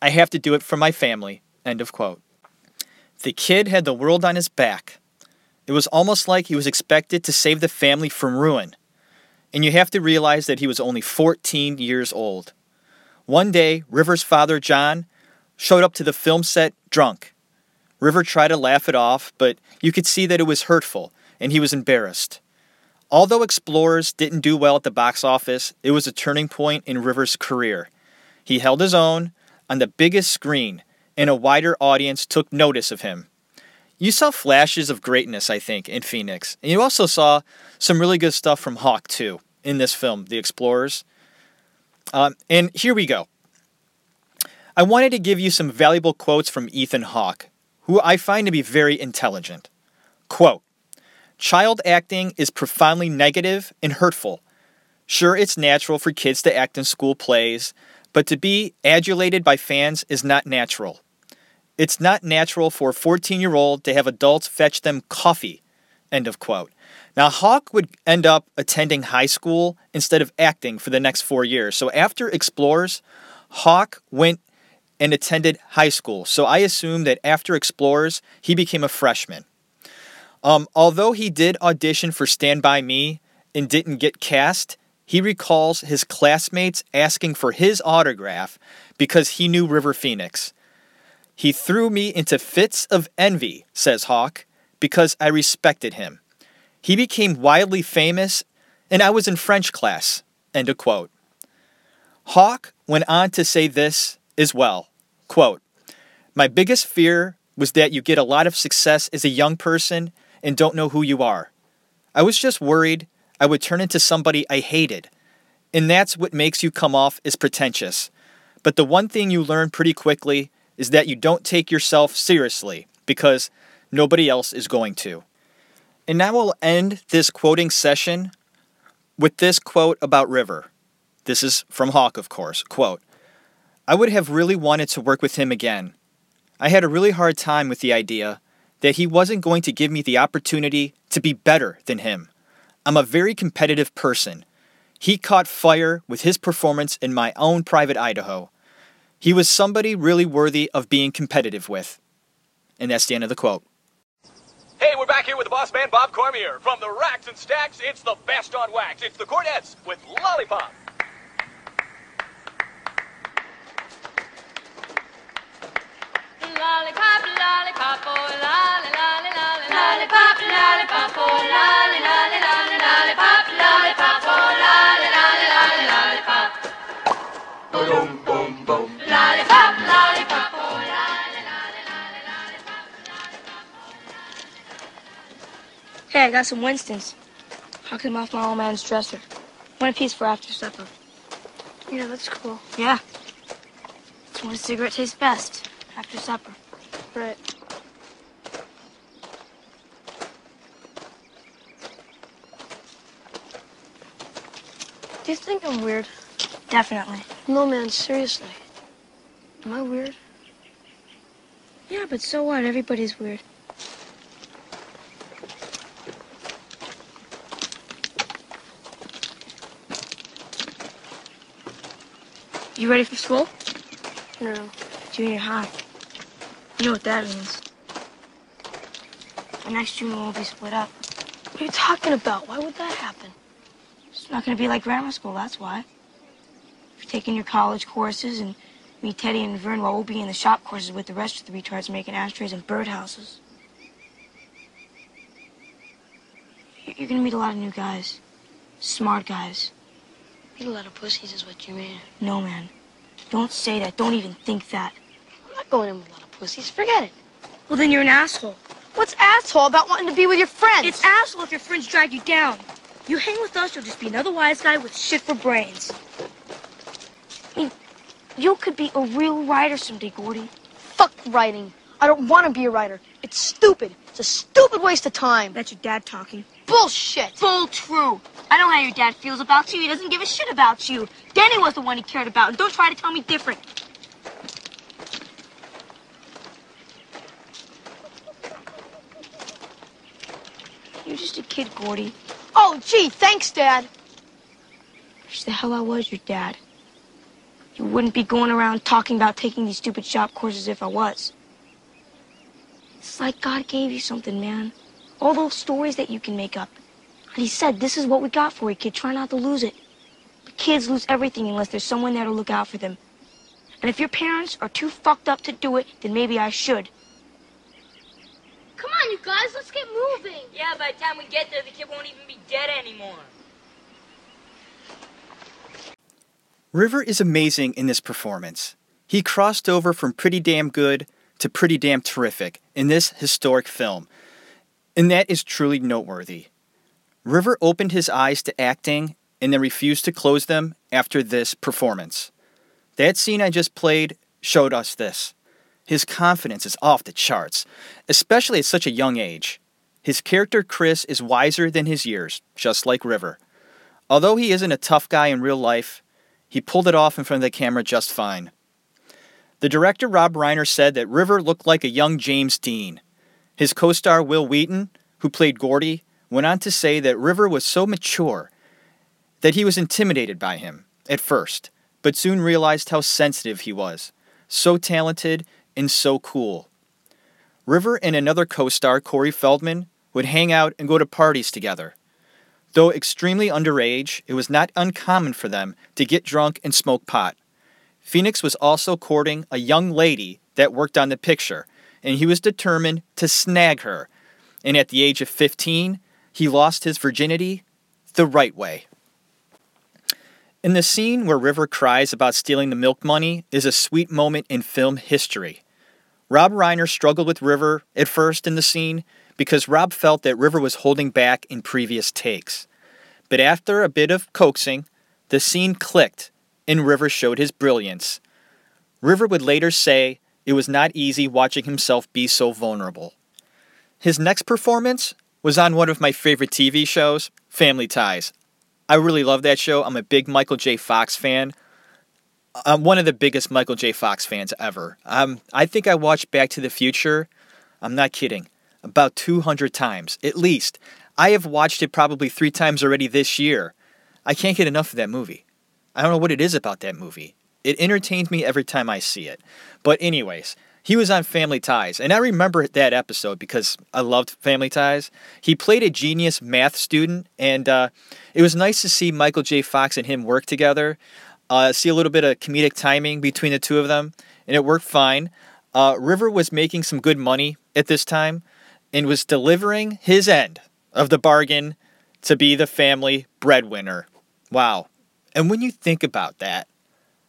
I have to do it for my family. End of quote. The kid had the world on his back. It was almost like he was expected to save the family from ruin. And you have to realize that he was only 14 years old. One day, River's father, John, showed up to the film set drunk. River tried to laugh it off, but you could see that it was hurtful, and he was embarrassed. Although Explorers didn't do well at the box office, it was a turning point in River's career. He held his own on the biggest screen, and a wider audience took notice of him you saw flashes of greatness, I think, in Phoenix. And you also saw some really good stuff from Hawke, too, in this film, The Explorers. Um, and here we go. I wanted to give you some valuable quotes from Ethan Hawke, who I find to be very intelligent. Quote child acting is profoundly negative and hurtful. Sure, it's natural for kids to act in school plays, but to be adulated by fans is not natural. It's not natural for a 14 year old to have adults fetch them coffee. End of quote. Now, Hawke would end up attending high school instead of acting for the next four years. So after Explorers, Hawke went and attended high school. So I assume that after Explorers, he became a freshman. Um, although he did audition for Stand By Me and didn't get cast, he recalls his classmates asking for his autograph because he knew River Phoenix. He threw me into fits of envy, says Hawke, because I respected him. He became widely famous, and I was in French class. End of quote. Hawke went on to say this as well quote, My biggest fear was that you get a lot of success as a young person and don't know who you are. I was just worried I would turn into somebody I hated. And that's what makes you come off as pretentious. But the one thing you learn pretty quickly is that you don't take yourself seriously because nobody else is going to. And now we'll end this quoting session with this quote about River. This is from Hawke, of course. Quote I would have really wanted to work with him again. I had a really hard time with the idea that he wasn't going to give me the opportunity to be better than him. I'm a very competitive person. He caught fire with his performance in my own private Idaho. He was somebody really worthy of being competitive with. And that's the end of the quote. Hey, we're back here with the boss man, Bob Cormier. From the Racks and Stacks, it's the best on wax. It's the Chordettes with Lollipop. Lollipop, lollipop, oh, lolly, lolly, lolly, lollipop, lollipop, Hey, I got some Winston's. I'll them off my old man's dresser. One piece for after supper. Yeah, that's cool. Yeah. It's when a cigarette tastes best. After supper. Right. Do you think I'm weird? Definitely. No, man, seriously. Am I weird? Yeah, but so what? Everybody's weird. You ready for school? No. Junior high. You know what that means. The next junior won't be split up. What are you talking about? Why would that happen? It's not going to be like grammar school, that's why. You're taking your college courses, and me, Teddy, and Vern, we'll be in the shop courses with the rest of the retards making ashtrays and birdhouses. You're going to meet a lot of new guys. Smart guys. Meet a lot of pussies is what you mean. No, man. Don't say that. Don't even think that. I'm not going in with a lot of pussies. Forget it. Well, then you're an asshole. What's asshole about wanting to be with your friends? It's asshole if your friends drag you down. You hang with us, you'll just be another wise guy with shit for brains. I mean, you could be a real writer someday, Gordy. fuck writing. I don't want to be a writer. It's stupid. It's a stupid waste of time. That's your dad talking. Bullshit. Full true. I know how your dad feels about you. He doesn't give a shit about you. Danny was the one he cared about, and don't try to tell me different. You're just a kid, Gordy. Oh, gee, thanks, Dad. Wish the hell I was your dad. You wouldn't be going around talking about taking these stupid shop courses if I was. It's like God gave you something, man. All those stories that you can make up. And he said, this is what we got for you, kid. Try not to lose it. But kids lose everything unless there's someone there to look out for them. And if your parents are too fucked up to do it, then maybe I should. Come on, you guys, let's get moving. [laughs] Yeah, by the time we get there, the kid won't even be dead anymore. River is amazing in this performance. He crossed over from pretty damn good to pretty damn terrific in this historic film, and that is truly noteworthy. River opened his eyes to acting and then refused to close them after this performance. That scene I just played showed us this. His confidence is off the charts, especially at such a young age. his character Chris is wiser than his years, just like River. Although he isn't a tough guy in real life, he pulled it off in front of the camera just fine. The director Rob Reiner said that River looked like a young James Dean. His co star Wil Wheaton, who played Gordy, went on to say that River was so mature that he was intimidated by him at first, but soon realized how sensitive he was, so talented and so cool. River and another co star, Corey Feldman, would hang out and go to parties together. Though extremely underage, it was not uncommon for them to get drunk and smoke pot. Phoenix was also courting a young lady that worked on the picture, and he was determined to snag her. And at the age of 15, he lost his virginity the right way. In the scene where River cries about stealing the milk money is a sweet moment in film history. Rob Reiner struggled with River at first in the scene because Rob felt that River was holding back in previous takes. But after a bit of coaxing, the scene clicked and River showed his brilliance. River would later say it was not easy watching himself be so vulnerable. His next performance was on one of my favorite TV shows, Family Ties. I really love that show. I'm a big Michael J. Fox fan. I'm one of the biggest Michael J. Fox fans ever. Um, I think I watched Back to the Future, I'm not kidding, about 200 times, at least. I have watched it probably three times already this year. I can't get enough of that movie. I don't know what it is about that movie. It entertains me every time I see it. But, anyways, he was on Family Ties, and I remember that episode because I loved Family Ties. He played a genius math student, and uh, it was nice to see Michael J. Fox and him work together. Uh, see a little bit of comedic timing between the two of them, and it worked fine. Uh, River was making some good money at this time and was delivering his end of the bargain to be the family breadwinner. Wow. And when you think about that,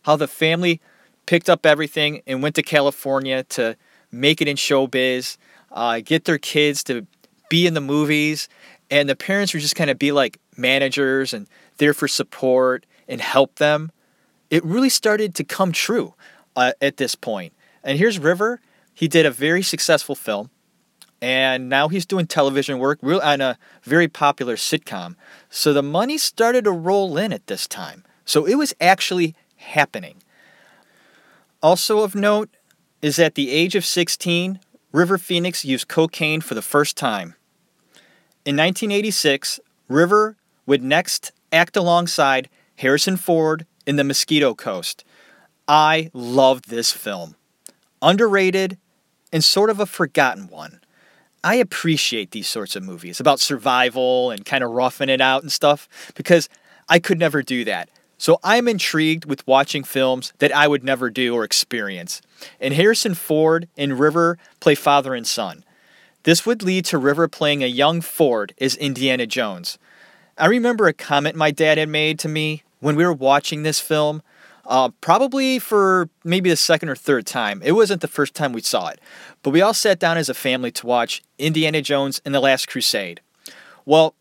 how the family picked up everything and went to California to make it in showbiz, uh, get their kids to be in the movies, and the parents were just kind of be like managers and there for support and help them. It really started to come true uh, at this point. And here's River. He did a very successful film, and now he's doing television work on a very popular sitcom. So the money started to roll in at this time. So it was actually happening. Also of note is at the age of 16, River Phoenix used cocaine for the first time. In 1986, River would next act alongside Harrison Ford in The Mosquito Coast. I loved this film. Underrated and sort of a forgotten one. I appreciate these sorts of movies about survival and kind of roughing it out and stuff because I could never do that. So I'm intrigued with watching films that I would never do or experience. And Harrison Ford and River play father and son. This would lead to River playing a young Ford as Indiana Jones. I remember a comment my dad had made to me when we were watching this film, uh, probably for maybe the second or third time. It wasn't the first time we saw it, but we all sat down as a family to watch Indiana Jones and the Last Crusade. Well,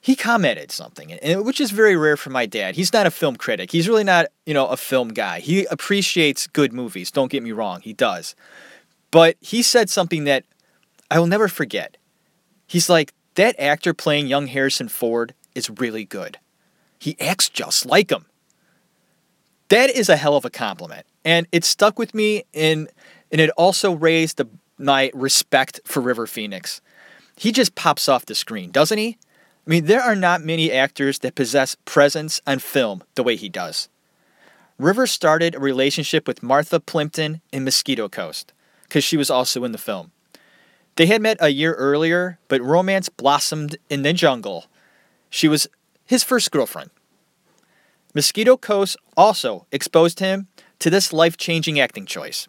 he commented something, and which is very rare for my dad. He's not a film critic. He's really not, you know, a film guy. He appreciates good movies. Don't get me wrong, he does. But he said something that I will never forget. He's like, that actor playing young Harrison Ford is really good. He acts just like him. That is a hell of a compliment, and it stuck with me, and and it also raised the, my respect for River Phoenix. He just pops off the screen, doesn't he? I mean, there are not many actors that possess presence on film the way he does. Rivers started a relationship with Martha Plimpton in Mosquito Coast because she was also in the film. They had met a year earlier, but romance blossomed in the jungle. She was his first girlfriend. Mosquito Coast also exposed him to this life changing acting choice.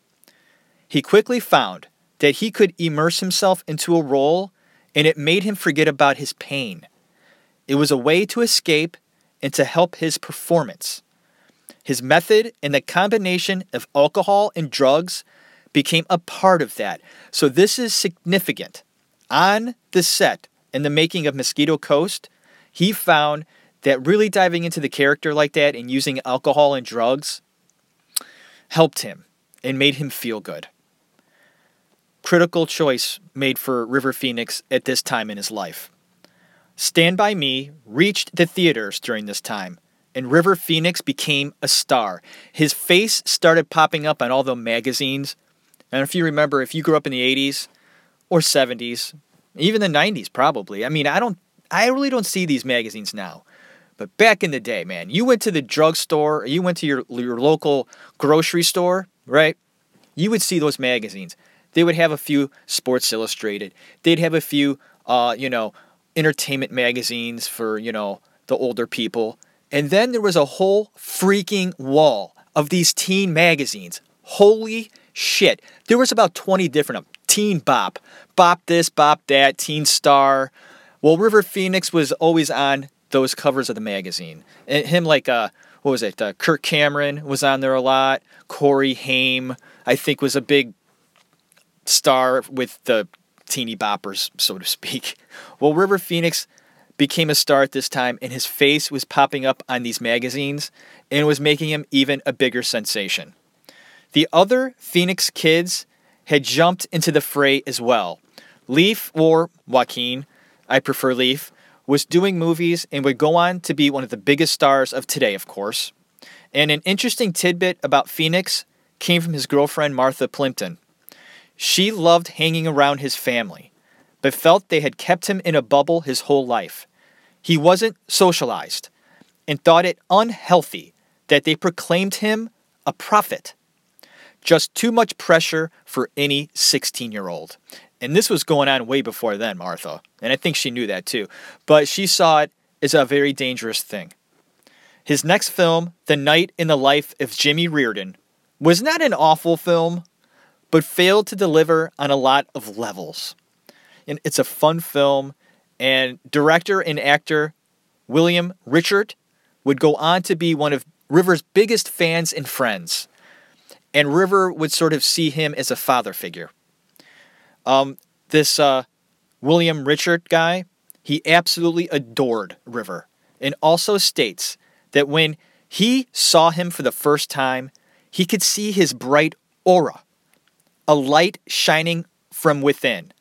He quickly found that he could immerse himself into a role and it made him forget about his pain. It was a way to escape and to help his performance. His method and the combination of alcohol and drugs became a part of that. So, this is significant. On the set and the making of Mosquito Coast, he found that really diving into the character like that and using alcohol and drugs helped him and made him feel good. critical choice made for River Phoenix at this time in his life. Stand By Me reached the theaters during this time, and River Phoenix became a star. His face started popping up on all the magazines. And if you remember, if you grew up in the 80s or 70s, even the 90s probably. I mean, I don't I really don't see these magazines now. But back in the day, man, you went to the drugstore, or you went to your your local grocery store, right? You would see those magazines. They would have a few Sports Illustrated. They'd have a few, uh, you know, entertainment magazines for you know the older people. And then there was a whole freaking wall of these teen magazines. Holy shit! There was about twenty different of 'em. Teen Bop, Bop this, Bop that, Teen Star. Well, River Phoenix was always on those covers of the magazine. And him, like, uh, what was it? Uh, Kirk Cameron was on there a lot. Corey Haim, I think, was a big star with the teeny boppers, so to speak. Well, River Phoenix became a star at this time, and his face was popping up on these magazines and was making him even a bigger sensation. The other Phoenix kids had jumped into the fray as well. Leaf, or Joaquin, I prefer Leaf, was doing movies and would go on to be one of the biggest stars of today, of course. And an interesting tidbit about Phoenix came from his girlfriend, Martha Plimpton. She loved hanging around his family, but felt they had kept him in a bubble his whole life. He wasn't socialized and thought it unhealthy that they proclaimed him a prophet. Just too much pressure for any 16 year old. And this was going on way before then, Martha. And I think she knew that too. But she saw it as a very dangerous thing. His next film, The Night in the Life of Jimmy Reardon, was not an awful film, but failed to deliver on a lot of levels. And it's a fun film, and director and actor William Richert would go on to be one of River's biggest fans and friends. And River would sort of see him as a father figure. Um, this uh, William Richert guy, he absolutely adored River and also states that when he saw him for the first time, he could see his bright aura, a light shining from within.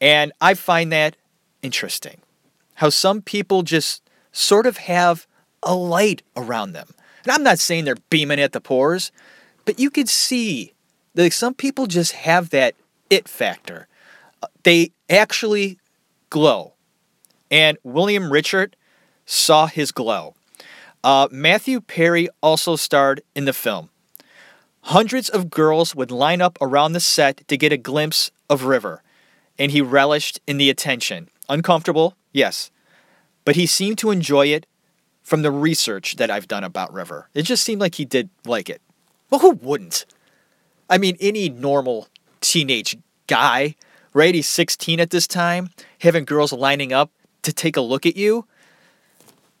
And I find that interesting. How some people just sort of have a light around them. And I'm not saying they're beaming at the pores, but you could see that some people just have that it factor. They actually glow. And William Richert saw his glow. Uh, Matthew Perry also starred in the film. Hundreds of girls would line up around the set to get a glimpse of River, and he relished in the attention. Uncomfortable, yes, but he seemed to enjoy it from the research that I've done about River. It just seemed like he did like it. Well, who wouldn't? I mean, any normal teenage guy, right? He's 16 at this time, having girls lining up to take a look at you.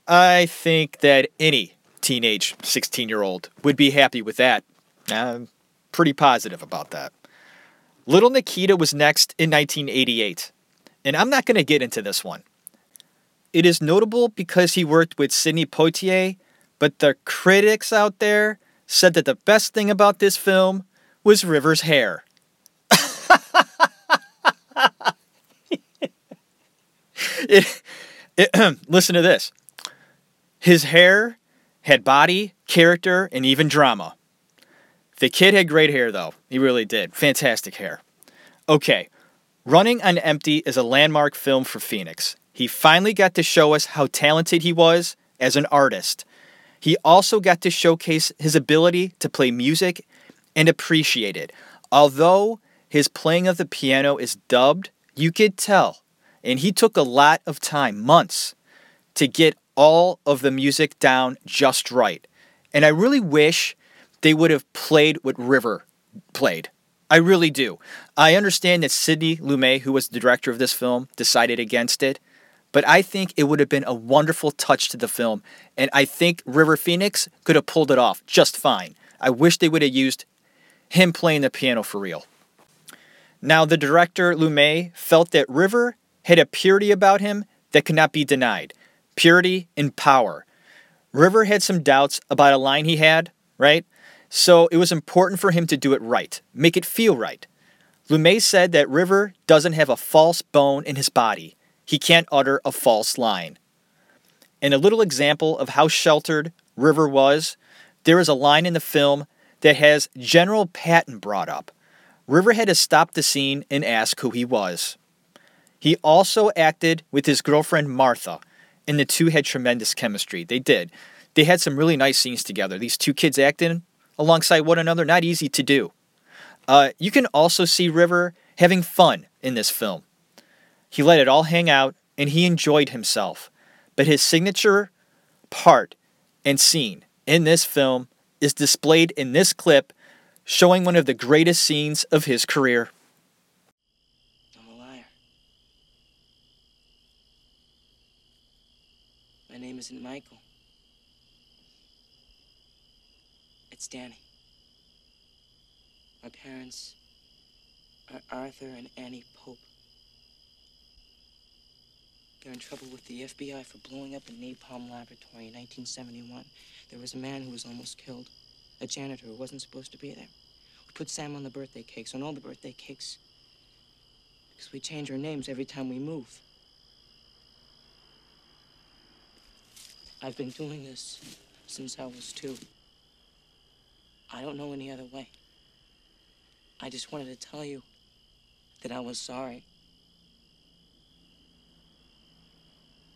I think that any teenage 16 year old would be happy with that. I'm pretty positive about that. Little Nikita was next in 1988, and I'm not going to get into this one. It is notable because he worked with Sidney Poitier, but the critics out there said that the best thing about this film was River's hair. [laughs] it, it, [clears throat] listen to this. His hair had body, character, and even drama. The kid had great hair, though. He really did. Fantastic hair. Okay, Running on Empty is a landmark film for Phoenix. He finally got to show us how talented he was as an artist. He also got to showcase his ability to play music and appreciate it. Although his playing of the piano is dubbed, you could tell. And he took a lot of time, months, to get all of the music down just right. And I really wish they would have played what River played. I really do. I understand that Sidney Lumet, who was the director of this film, decided against it, but I think it would have been a wonderful touch to the film, and I think River Phoenix could have pulled it off just fine. I wish they would have used him playing the piano for real. Now, the director, Lumet, felt that River had a purity about him that could not be denied purity and power. River had some doubts about a line he had, right? So it was important for him to do it right, make it feel right. Lumet said that River doesn't have a false bone in his body. He can't utter a false line. And a little example of how sheltered River was there is a line in the film that has General Patton brought up. River had to stop the scene and ask who he was. He also acted with his girlfriend Martha, and the two had tremendous chemistry. They did. They had some really nice scenes together. These two kids acting alongside one another, not easy to do. Uh, you can also see River having fun in this film. He let it all hang out and he enjoyed himself. But his signature part and scene in this film is displayed in this clip, showing one of the greatest scenes of his career. I'm a liar. My name isn't Michael. It's Danny. My parents are Arthur and Annie Pope. They're in trouble with the FBI for blowing up a napalm laboratory in 1971. There was a man who was almost killed, a janitor who wasn't supposed to be there. We put Sam on the birthday cakes, on all the birthday cakes, because we change our names every time we move. I've been doing this since I was two. I don't know any other way. I just wanted to tell you that I was sorry.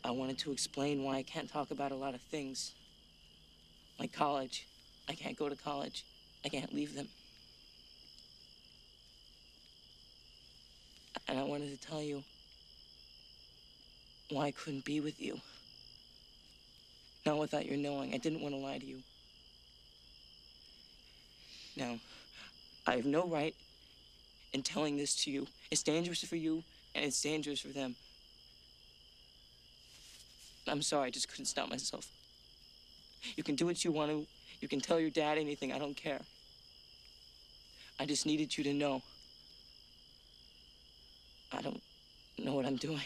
I wanted to explain why I can't talk about a lot of things. Like college. I can't go to college. I can't leave them. And I wanted to tell you why I couldn't be with you. Not without your knowing. I didn't want to lie to you. Now, I have no right in telling this to you. It's dangerous for you, and it's dangerous for them. I'm sorry, I just couldn't stop myself. You can do what you want to. You can tell your dad anything. I don't care. I just needed you to know. I don't know what I'm doing.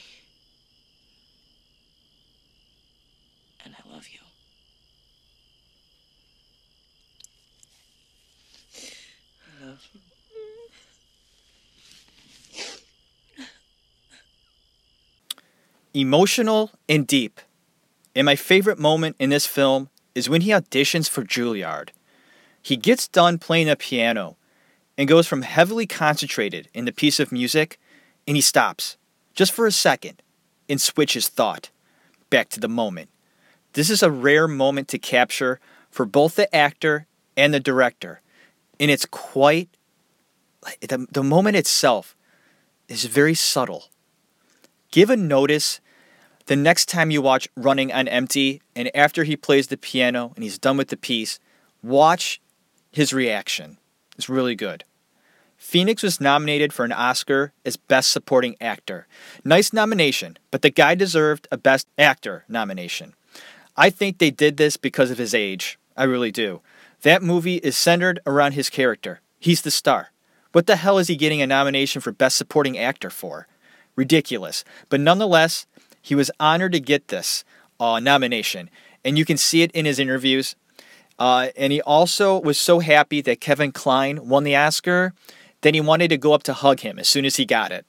And I love you. Love. Emotional and deep. And my favorite moment in this film is when he auditions for Juilliard. He gets done playing the piano and goes from heavily concentrated in the piece of music and he stops just for a second and switches thought back to the moment. This is a rare moment to capture for both the actor and the director. And it's quite the, the moment itself is very subtle. Give a notice the next time you watch Running on Empty, and after he plays the piano and he's done with the piece, watch his reaction. It's really good. Phoenix was nominated for an Oscar as Best Supporting Actor. Nice nomination, but the guy deserved a Best Actor nomination. I think they did this because of his age. I really do. That movie is centered around his character. He's the star. What the hell is he getting a nomination for Best Supporting Actor for? Ridiculous. But nonetheless, he was honored to get this uh, nomination, and you can see it in his interviews. Uh, and he also was so happy that Kevin Kline won the Oscar that he wanted to go up to hug him as soon as he got it.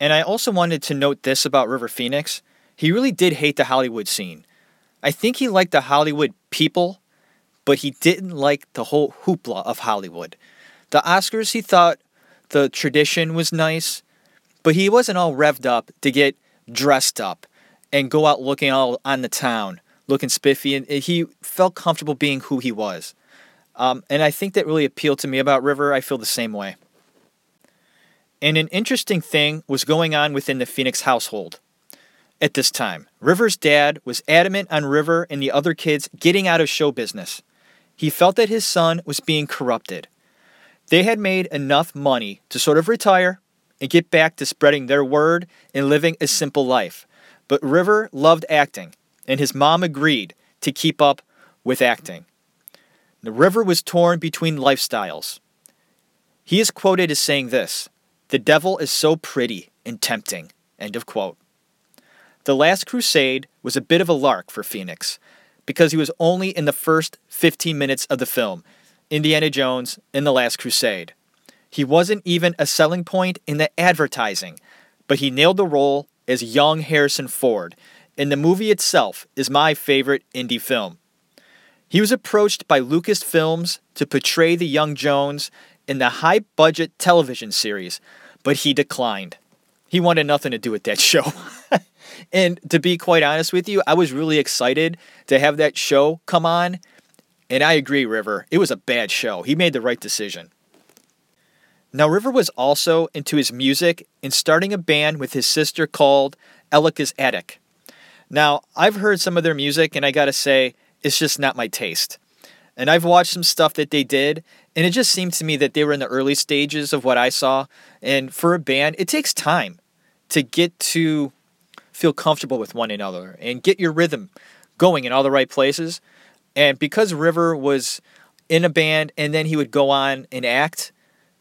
And I also wanted to note this about River Phoenix. He really did hate the Hollywood scene. I think he liked the Hollywood people, but he didn't like the whole hoopla of Hollywood. The Oscars, he thought the tradition was nice, but he wasn't all revved up to get dressed up and go out looking all on the town, looking spiffy. And he felt comfortable being who he was. Um, and I think that really appealed to me about River. I feel the same way. And an interesting thing was going on within the Phoenix household at this time. River's dad was adamant on River and the other kids getting out of show business. He felt that his son was being corrupted. They had made enough money to sort of retire and get back to spreading their word and living a simple life. But River loved acting, and his mom agreed to keep up with acting. The River was torn between lifestyles. He is quoted as saying this The devil is so pretty and tempting. End of quote. The Last Crusade was a bit of a lark for Phoenix because he was only in the first 15 minutes of the film, Indiana Jones and the Last Crusade. He wasn't even a selling point in the advertising, but he nailed the role as young Harrison Ford, and the movie itself is my favorite Indy film. He was approached by Lucasfilms to portray the young Jones in the high budget television series, but he declined. He wanted nothing to do with that [laughs] show. And to be quite honest with you, I was really excited to have that show come on. And I agree, River. It was a bad show. He made the right decision. Now, River was also into his music and starting a band with his sister called Aleka's Attic. Now, I've heard some of their music, and I gotta say, it's just not my taste. And I've watched some stuff that they did, and it just seemed to me that they were in the early stages of what I saw. And for a band, it takes time to get to feel comfortable with one another and get your rhythm going in all the right places. And because River was in a band and then he would go on and act,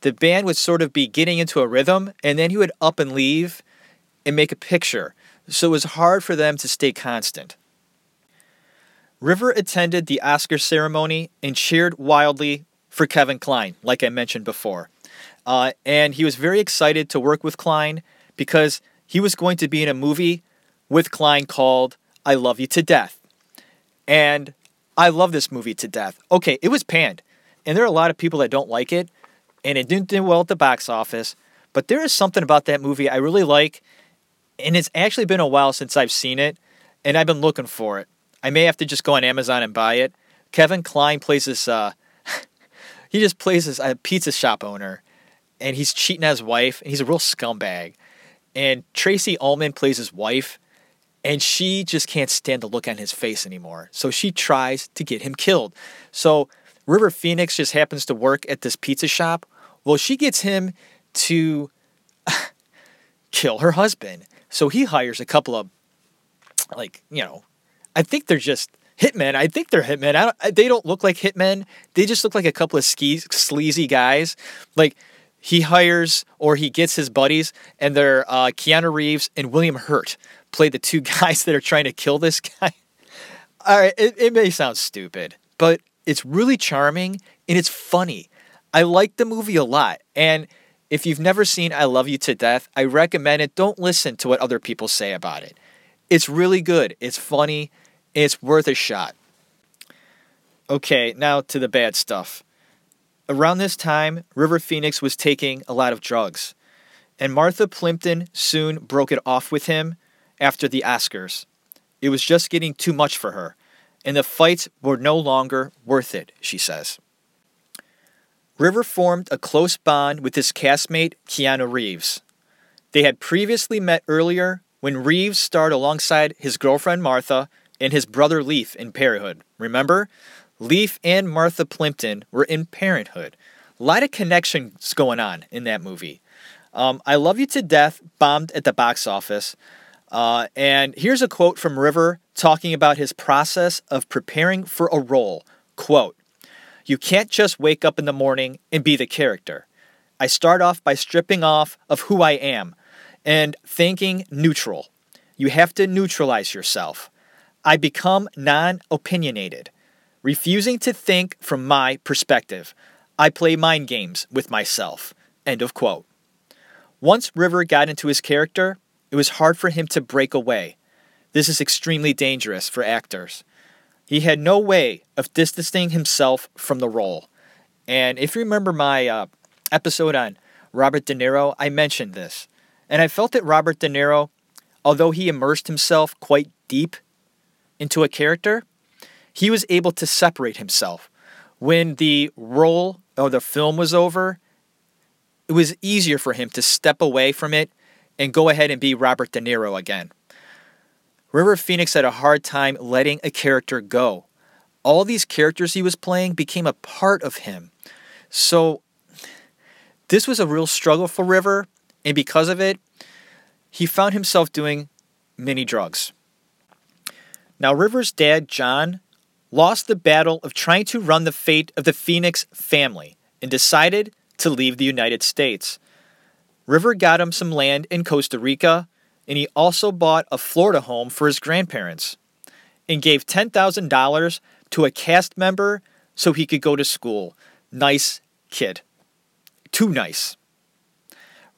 the band would sort of be getting into a rhythm and then he would up and leave and make a picture. So it was hard for them to stay constant. River attended the Oscar ceremony and cheered wildly for Kevin Kline, like I mentioned before. Uh, and he was very excited to work with Kline because he was going to be in a movie with Kline called I Love You to Death. And I love this movie to death. Okay, it was panned, and there are a lot of people that don't like it, and it didn't do well at the box office. But there is something about that movie I really like, and it's actually been a while since I've seen it, and I've been looking for it. I may have to just go on Amazon and buy it. Kevin Kline plays this. Uh, [laughs] he just plays this a pizza shop owner, and he's cheating on his wife, and he's a real scumbag. And Tracey Ullman plays his wife, and she just can't stand the look on his face anymore. So she tries to get him killed. So River Phoenix just happens to work at this pizza shop. Well, she gets him to [laughs] kill her husband. So he hires a couple of, like, you know, I think they're just hitmen. I think they're hitmen. Don't, they don't look like hitmen. They just look like a couple of sleazy guys. Like, he hires or he gets his buddies, and they're uh, Keanu Reeves and William Hurt play the two [laughs] guys that are trying to kill this guy. [laughs] All right, it, it may sound stupid, but it's really charming and it's funny. I like the movie a lot. And if you've never seen I Love You to Death, I recommend it. Don't listen to what other people say about it. It's really good, it's funny, it's worth a shot. Okay, now to the bad stuff. Around this time, River Phoenix was taking a lot of drugs, and Martha Plimpton soon broke it off with him after the Oscars. It was just getting too much for her, and the fights were no longer worth it, she says. River formed a close bond with his castmate, Keanu Reeves. They had previously met earlier when Reeves starred alongside his girlfriend Martha and his brother Leaf in Parenthood. Remember? Leaf and Martha Plimpton were in Parenthood. A lot of connections going on in that movie. Um, I Love You to Death bombed at the box office. Uh, and here's a quote from River talking about his process of preparing for a role. Quote, You can't just wake up in the morning and be the character. I start off by stripping off of who I am and thinking neutral. You have to neutralize yourself. I become non opinionated, refusing to think from my perspective. I play mind games with myself. End of quote. Once River got into his character, it was hard for him to break away. This is extremely dangerous for actors. He had no way of distancing himself from the role. And if you remember my uh, episode on Robert De Niro, I mentioned this. And I felt that Robert De Niro, although he immersed himself quite deep into a character, he was able to separate himself. When the role or the film was over, it was easier for him to step away from it and go ahead and be Robert De Niro again. River Phoenix had a hard time letting a character go. All these characters he was playing became a part of him. So, this was a real struggle for River, and because of it, he found himself doing many drugs. Now, River's dad, John, lost the battle of trying to run the fate of the Phoenix family and decided to leave the United States. River got him some land in Costa Rica, and he also bought a Florida home for his grandparents and gave $10,000 to a cast member so he could go to school. Nice kid. too nice.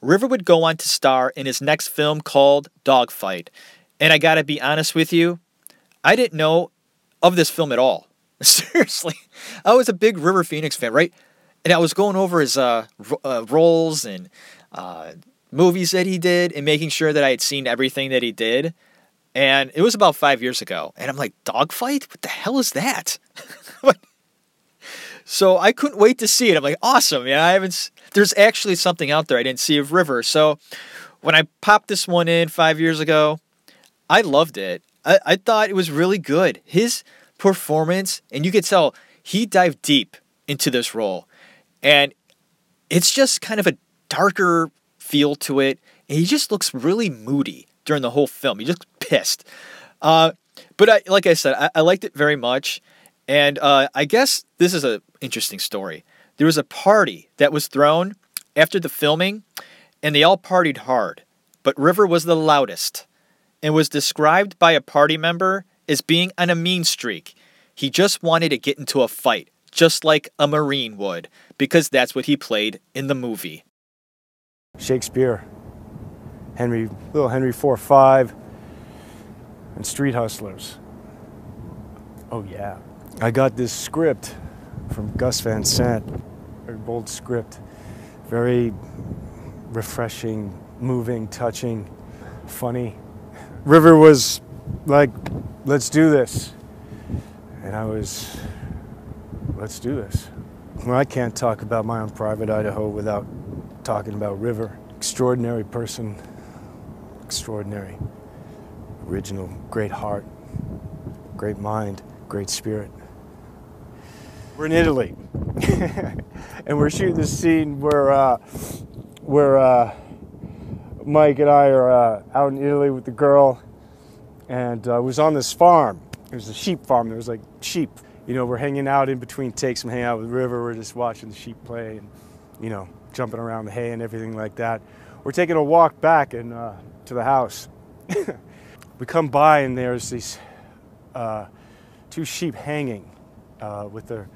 River would go on to star in his next film called Dogfight. And I gotta be honest with you, I didn't know of this film at all. [laughs] Seriously, I was a big River Phoenix fan, right? And I was going over his uh, uh, roles and uh, movies that he did and making sure that I had seen everything that he did. And it was about five years ago. And I'm like, Dogfight? What the hell is that? [laughs] so I couldn't wait to see it. I'm like, awesome. Yeah, I haven't. s- There's actually something out there I didn't see of River. So when I popped this one in five years ago, I loved it. I, I thought it was really good. His performance, and you could tell he dived deep into this role. And it's just kind of a darker feel to it. And he just looks really moody during the whole film. He just pissed. Uh, but I, like I said, I, I liked it very much. And uh, I guess this is an interesting story. There was a party that was thrown after the filming, and they all partied hard. But River was the loudest and was described by a party member as being on a mean streak. He just wanted to get into a fight, just like a Marine would, because that's what he played in the movie. Shakespeare, Henry, little Henry IV, five, and Street Hustlers. Oh yeah, I got this script from Gus Van Sant, very bold script, very refreshing, moving, touching, funny. River was like, "Let's do this," and I was, "Let's do this." Well, I can't talk about my own private Idaho without talking about River. Extraordinary person, extraordinary, original, great heart, great mind, great spirit. We're in Italy, [laughs] and we're shooting this scene where uh, where uh, Mike and I are uh, out in Italy with the girl, and uh, was on this farm. It was a sheep farm. There was like sheep. You know, we're hanging out in between takes. I'm hanging out with the river. We're just watching the sheep play, and you know, jumping around the hay and everything like that. We're taking a walk back and uh, to the house. [laughs] we come by, and there's these uh, two sheep hanging uh, with their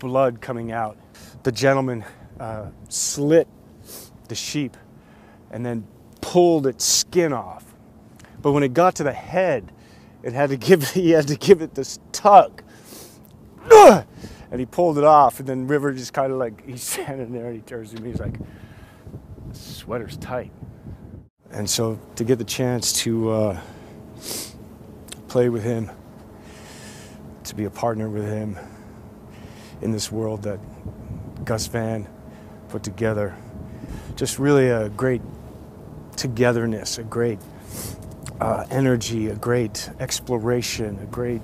blood coming out. The gentleman uh, slit the sheep and then pulled its skin off. But when it got to the head, it had to [laughs] give he had to give it this tug. [sighs] And he pulled it off, and then River just kind of like he's [laughs] standing there and he turns to me, he's like, sweater's tight. And so to get the chance to uh, play with him, to be a partner with him in this world that Gus Van put together, just really a great togetherness, a great uh, energy, a great exploration, a great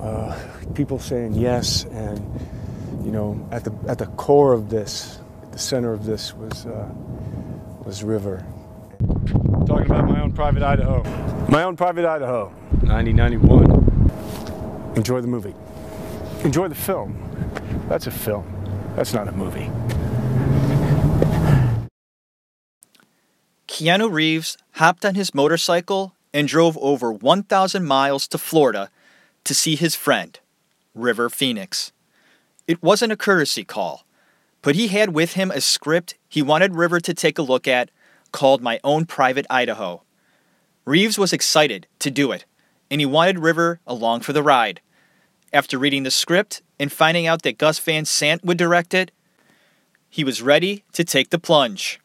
uh, people saying yes, and you know, at the at the core of this, at the center of this was uh, was River. Talking about my own private Idaho, my own private Idaho, 1991. Enjoy the movie. Enjoy the film. That's a film. That's not a movie. Keanu Reeves hopped on his motorcycle and drove over 1,000 miles to Florida to see his friend, River Phoenix. It wasn't a courtesy call, but he had with him a script he wanted River to take a look at called My Own Private Idaho. Reeves was excited to do it, and he wanted River along for the ride. After reading the script and finding out that Gus Van Sant would direct it, he was ready to take the plunge.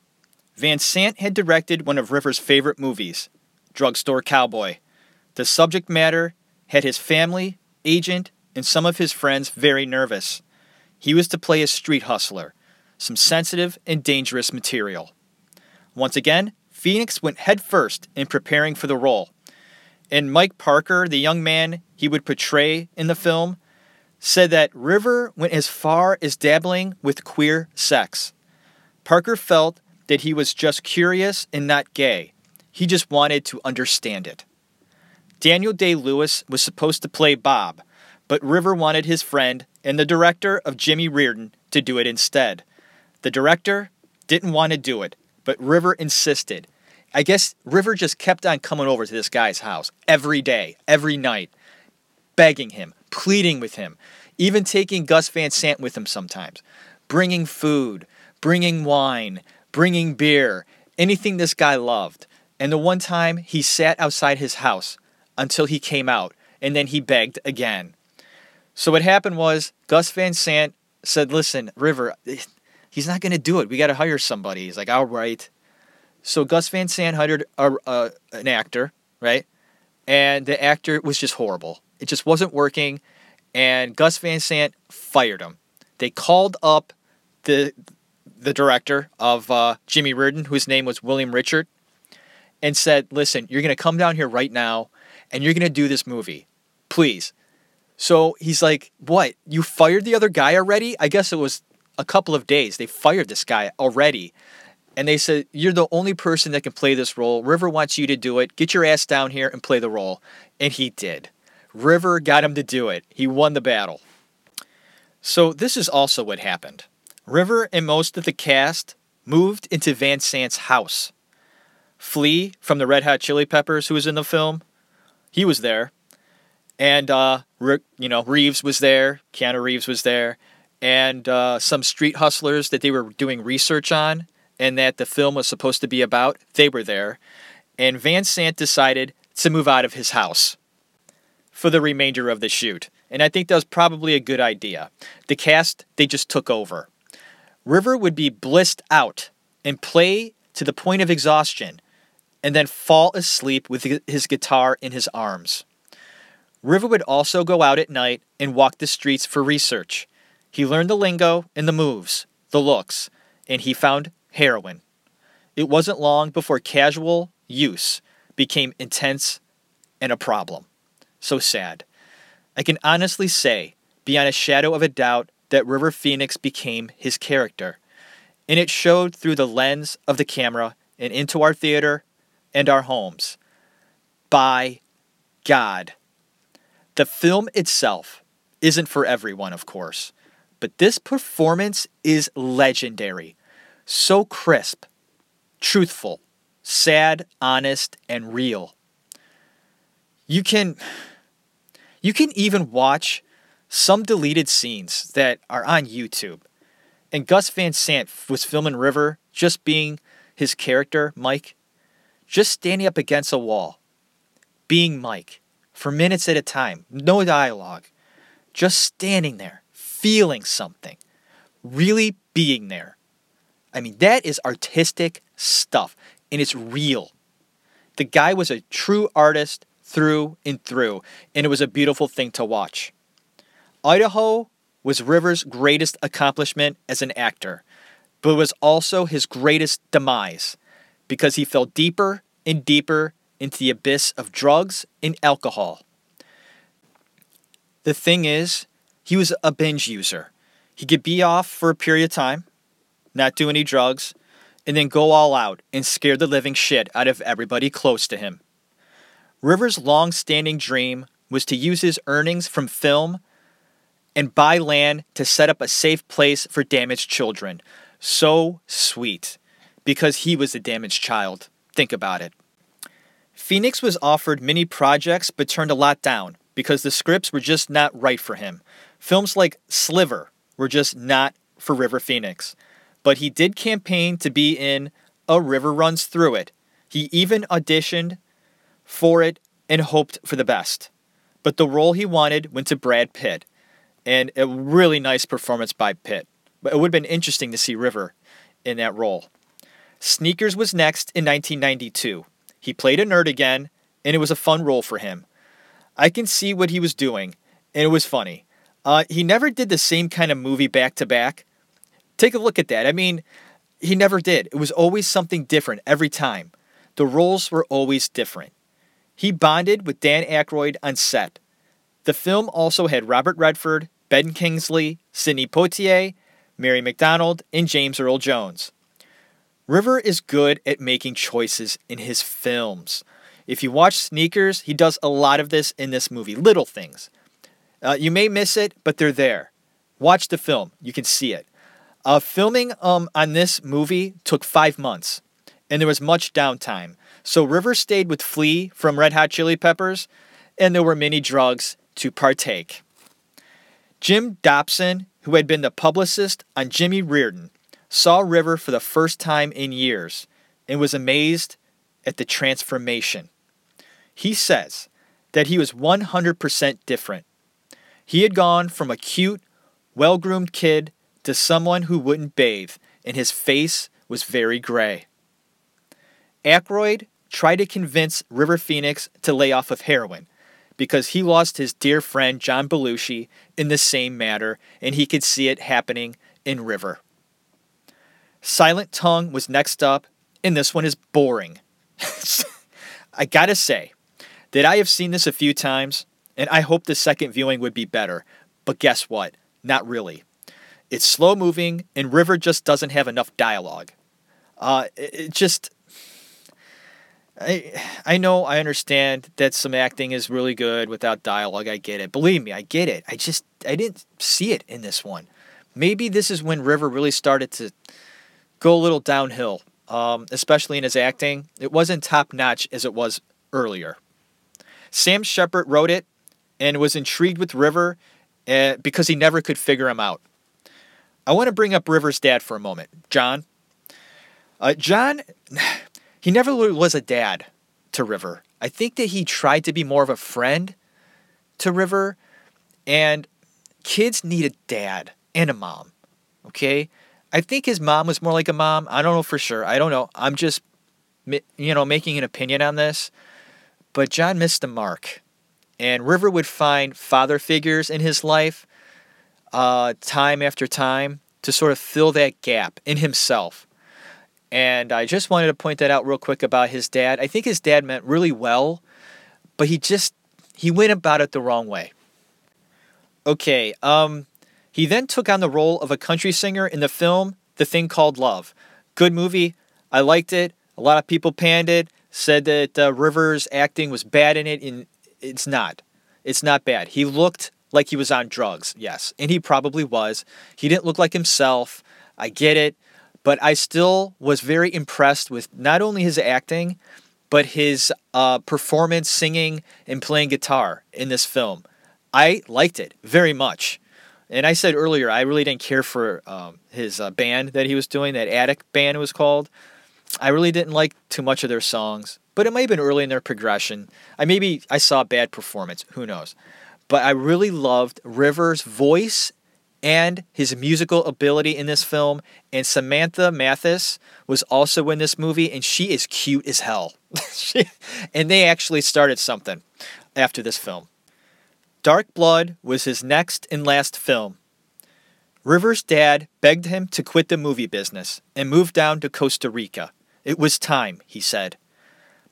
Van Sant had directed one of River's favorite movies, Drugstore Cowboy. The subject matter had his family, agent, and some of his friends very nervous. He was to play a street hustler, some sensitive and dangerous material. Once again, Phoenix went headfirst in preparing for the role. And Mike Parker, the young man he would portray in the film, said that River went as far as dabbling with queer sex. Parker felt that he was just curious and not gay. He just wanted to understand it. Daniel Day Lewis was supposed to play Bob, but River wanted his friend and the director of Jimmy Reardon to do it instead. The director didn't want to do it, but River insisted. I guess River just kept on coming over to this guy's house every day, every night, begging him, pleading with him, even taking Gus Van Sant with him sometimes. bringing food, bringing wine, bringing beer, anything this guy loved. And the one time he sat outside his house until he came out, and then he begged again. So what happened was Gus Van Sant said, "Listen, River, he's not going to do it. We got to hire somebody." He's like, "All right." So Gus Van Sant hired a, an actor, right? And the actor was just horrible. It just wasn't working, and Gus Van Sant fired him. They called up the the director of uh, Jimmy Reardon, whose name was William Richert, and said, "Listen, you're going to come down here right now, and you're going to do this movie, please." So he's like, "What? You fired the other guy already? I guess it was a couple of days. They fired this guy already." And they said, You're the only person that can play this role. River wants you to do it. Get your ass down here and play the role. And he did. River got him to do it. He won the battle. So, this is also what happened. River and most of the cast moved into Van Sant's house. Flea from the Red Hot Chili Peppers, who was in the film, he was there. And, uh, you know, Reeves was there. Keanu Reeves was there. And uh, some street hustlers that they were doing research on and that the film was supposed to be about, they were there. And Van Sant decided to move out of his house for the remainder of the shoot. And I think that was probably a good idea. The cast, they just took over. River would be blissed out and play to the point of exhaustion and then fall asleep with his guitar in his arms. River would also go out at night and walk the streets for research. He learned the lingo and the moves, the looks, and he found heroin. It wasn't long before casual use became intense and a problem. So sad. I can honestly say, beyond a shadow of a doubt, that River Phoenix became his character. And it showed through the lens of the camera and into our theater and our homes. By God. The film itself isn't for everyone, of course, but this performance is legendary. So crisp, truthful, sad, honest, and real. You can you can even watch some deleted scenes that are on YouTube. And Gus Van Sant was filming River just being his character, Mike, just standing up against a wall, being Mike for minutes at a time, no dialogue, just standing there, feeling something, really being there. I mean, that is artistic stuff, and it's real. The guy was a true artist through and through, and it was a beautiful thing to watch. Idaho was Rivers' greatest accomplishment as an actor, but was also his greatest demise because he fell deeper and deeper into the abyss of drugs and alcohol. The thing is, he was a binge user. He could be off for a period of time, not do any drugs, and then go all out and scare the living shit out of everybody close to him. Rivers' long standing dream was to use his earnings from film and buy land to set up a safe place for damaged children. So sweet, because he was a damaged child. Think about it. Phoenix was offered many projects but turned a lot down because the scripts were just not right for him. Films like Sliver were just not for River Phoenix. But he did campaign to be in A River Runs Through It. He even auditioned for it and hoped for the best. But the role he wanted went to Brad Pitt, and a really nice performance by Pitt. But it would have been interesting to see River in that role. Sneakers was next in 1992. He played a nerd again, and it was a fun role for him. I can see what he was doing, and it was funny. Uh, he never did the same kind of movie back to back. Take a look at that. I mean, he never did. It was always something different every time. The roles were always different. He bonded with Dan Aykroyd on set. The film also had Robert Redford, Ben Kingsley, Sidney Poitier, Mary McDonald, and James Earl Jones. River is good at making choices in his films. If you watch Sneakers, he does a lot of this in this movie, little things. Uh, you may miss it, but they're there. Watch the film, you can see it. Uh, filming um, on this movie took five months, and there was much downtime. So River stayed with Flea from Red Hot Chili Peppers, and there were many drugs to partake. Jim Dobson, who had been the publicist on Jimmy Reardon, saw River for the first time in years and was amazed at the transformation. He says that he was 100% different. He had gone from a cute, well groomed kid to someone who wouldn't bathe, and his face was very gray. Aykroyd tried to convince River Phoenix to lay off of heroin because he lost his dear friend John Belushi in the same matter, and he could see it happening in River. Silent Tongue was next up, and this one is boring. [laughs] I gotta say that I have seen this a few times, and I hope the second viewing would be better. But guess what? Not really. It's slow moving, and River just doesn't have enough dialogue. Uh, it, it just. I I know I understand that some acting is really good without dialogue. I get it. Believe me, I get it. I just I didn't see it in this one. Maybe this is when River really started to go a little downhill, um, especially in his acting. It wasn't top notch as it was earlier. Sam Shepard wrote it and was intrigued with River uh, because he never could figure him out. I want to bring up River's dad for a moment, John. Uh, John, he never was a dad to River. I think that he tried to be more of a friend to River, and kids need a dad and a mom. Okay? I think his mom was more like a mom. I don't know for sure. I don't know. I'm just, you know, making an opinion on this. But John missed the mark. And River would find father figures in his life uh, time after time to sort of fill that gap in himself. And I just wanted to point that out real quick about his dad. I think his dad meant really well, but he just he went about it the wrong way. Okay, um he then took on the role of a country singer in the film The Thing Called Love. Good movie. I liked it. A lot of people panned it, said that uh, Rivers' acting was bad in it, and it's not. It's not bad. He looked like he was on drugs, yes, and he probably was. He didn't look like himself. I get it, but I still was very impressed with not only his acting, but his uh, performance, singing, and playing guitar in this film. I liked it very much. And I said earlier, I really didn't care for um, his uh, band that he was doing, that Attic band was called. I really didn't like too much of their songs, but it might have been early in their progression. I maybe I saw a bad performance, who knows. But I really loved Rivers' voice and his musical ability in this film. And Samantha Mathis was also in this movie, and she is cute as hell. [laughs] and they actually started something after this film. Dark Blood was his next and last film. Rivers' dad begged him to quit the movie business and move down to Costa Rica. It was time, he said.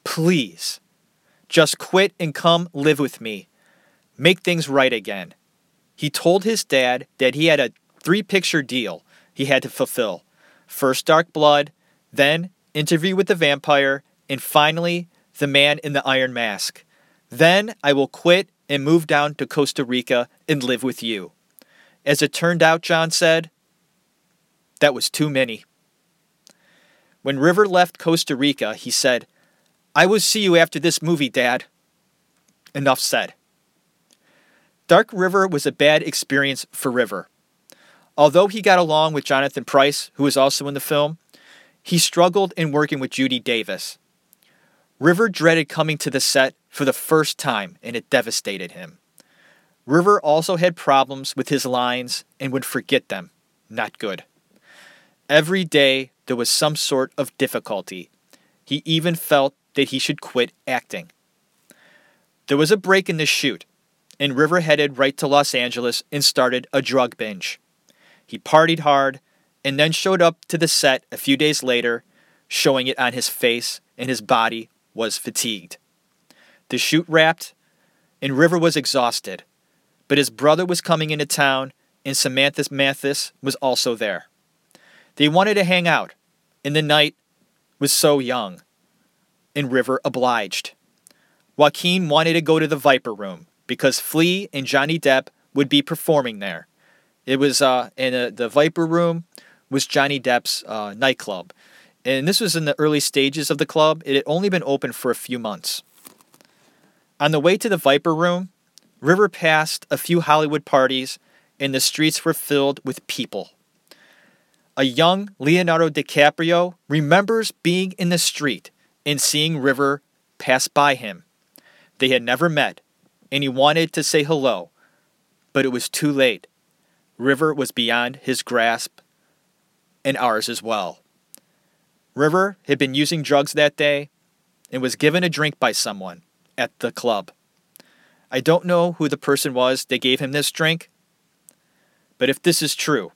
Please, just quit and come live with me. Make things right again. He told his dad that he had a three picture deal he had to fulfill first Dark Blood, then Interview with the Vampire, and finally The Man in the Iron Mask. Then I will quit and move down to Costa Rica and live with you. As it turned out, John said, that was too many. When River left Costa Rica, he said, I will see you after this movie, Dad. Enough said. Dark River was a bad experience for River. Although he got along with Jonathan Pryce, who was also in the film, he struggled in working with Judy Davis. River dreaded coming to the set for the first time, and it devastated him. River also had problems with his lines and would forget them. Not good. Every day there was some sort of difficulty. He even felt that he should quit acting. There was a break in the shoot, and River headed right to Los Angeles and started a drug binge. He partied hard and then showed up to the set a few days later, showing it on his face and his body was fatigued. The shoot wrapped, and River was exhausted, but his brother was coming into town, and Samantha Mathis was also there. They wanted to hang out, and the night was so young, and River obliged. Joaquin wanted to go to the Viper Room because Flea and Johnny Depp would be performing there. It was uh, in a, the Viper Room was Johnny Depp's uh, nightclub, and this was in the early stages of the club. It had only been open for a few months. On the way to the Viper Room, River passed a few Hollywood parties, and the streets were filled with people. A young Leonardo DiCaprio remembers being in the street and seeing River pass by him. They had never met, and he wanted to say hello, but it was too late. River was beyond his grasp, and ours as well. River had been using drugs that day and was given a drink by someone at the club. I don't know who the person was that gave him this drink, but if this is true,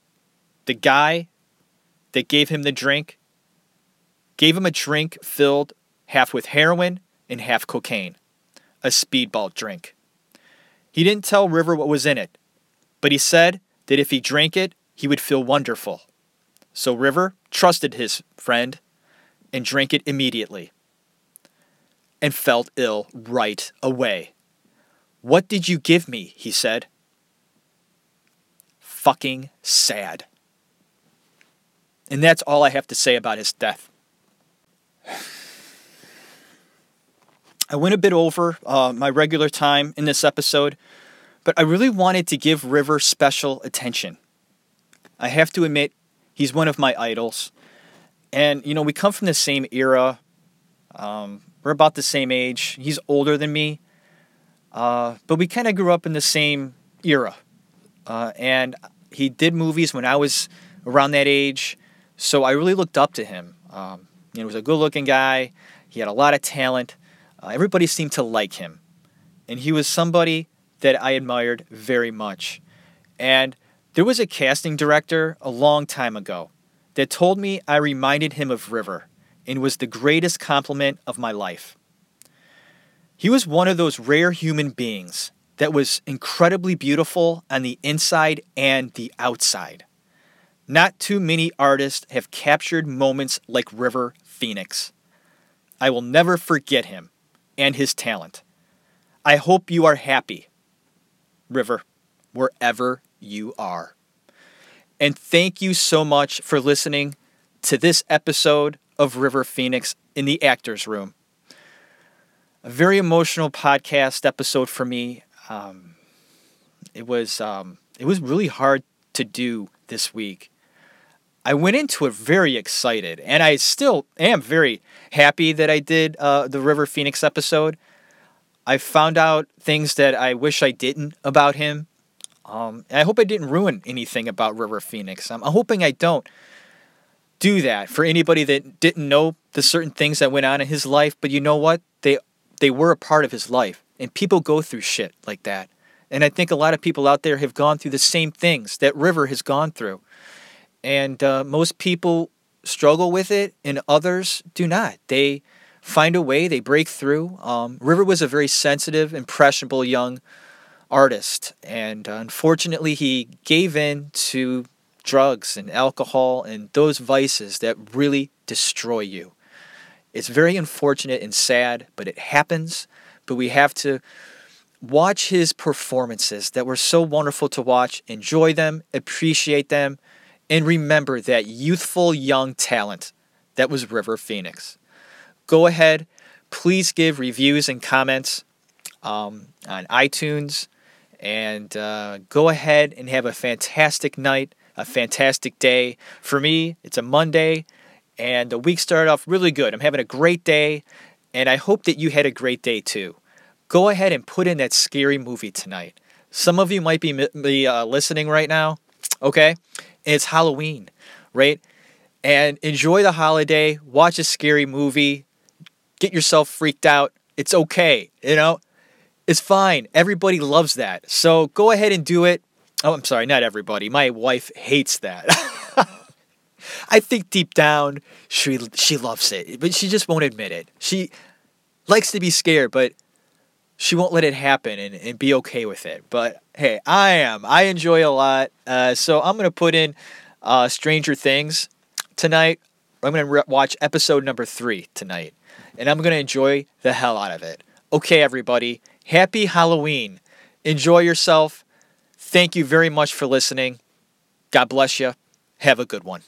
the guy that gave him the drink gave him a drink filled half with heroin and half cocaine, a speedball drink. He didn't tell River what was in it, but he said that if he drank it, he would feel wonderful. So River trusted his friend and drank it immediately and felt ill right away. What did you give me? he said. Fucking sad. And that's all I have to say about his death. I went a bit over uh, my regular time in this episode, but I really wanted to give River special attention. I have to admit, he's one of my idols. And, you know, we come from the same era. Um, we're about the same age. He's older than me. Uh, but we kind of grew up in the same era. Uh, and he did movies when I was around that age. So I really looked up to him. Um, you know, he was a good looking guy. He had a lot of talent. Uh, everybody seemed to like him. And he was somebody that I admired very much. And there was a casting director a long time ago that told me I reminded him of River and was the greatest compliment of my life. He was one of those rare human beings that was incredibly beautiful on the inside and the outside. Not too many artists have captured moments like River Phoenix. I will never forget him and his talent. I hope you are happy, River, wherever you are. And thank you so much for listening to this episode of River Phoenix in the Actors Room. A very emotional podcast episode for me. Um, it was um, it was really hard to do this week. I went into it very excited, and I still am very happy that I did uh, the River Phoenix episode. I found out things that I wish I didn't about him. Um, I hope I didn't ruin anything about River Phoenix. I'm, I'm hoping I don't do that for anybody that didn't know the certain things that went on in his life. But you know what? They they were a part of his life, and people go through shit like that. And I think a lot of people out there have gone through the same things that River has gone through. And uh, most people struggle with it, and others do not. They find a way, they break through. Um, River was a very sensitive, impressionable young artist, and uh, unfortunately, he gave in to drugs and alcohol and those vices that really destroy you. It's very unfortunate and sad, but it happens. But we have to watch his performances that were so wonderful to watch, enjoy them, appreciate them, and remember that youthful young talent that was River Phoenix. Go ahead, please give reviews and comments um, on iTunes, and uh, go ahead and have a fantastic night, a fantastic day. For me, it's a Monday, and the week started off really good. I'm having a great day, and I hope that you had a great day too. Go ahead and put in that scary movie tonight. Some of you might be, uh, listening right now, okay? It's Halloween, right? And enjoy the holiday, watch a scary movie, get yourself freaked out. It's okay, you know? It's fine. Everybody loves that. So go ahead and do it. Oh, I'm sorry, not everybody. My wife hates that. [laughs] I think deep down she she loves it, but she just won't admit it. She likes to be scared, but she won't let it happen and, and be okay with it. But hey, I am. I enjoy a lot. Uh, so I'm going to put in uh, Stranger Things tonight. I'm going to re- watch episode number three tonight. And I'm going to enjoy the hell out of it. Okay, everybody. Happy Halloween. Enjoy yourself. Thank you very much for listening. God bless you. Have a good one.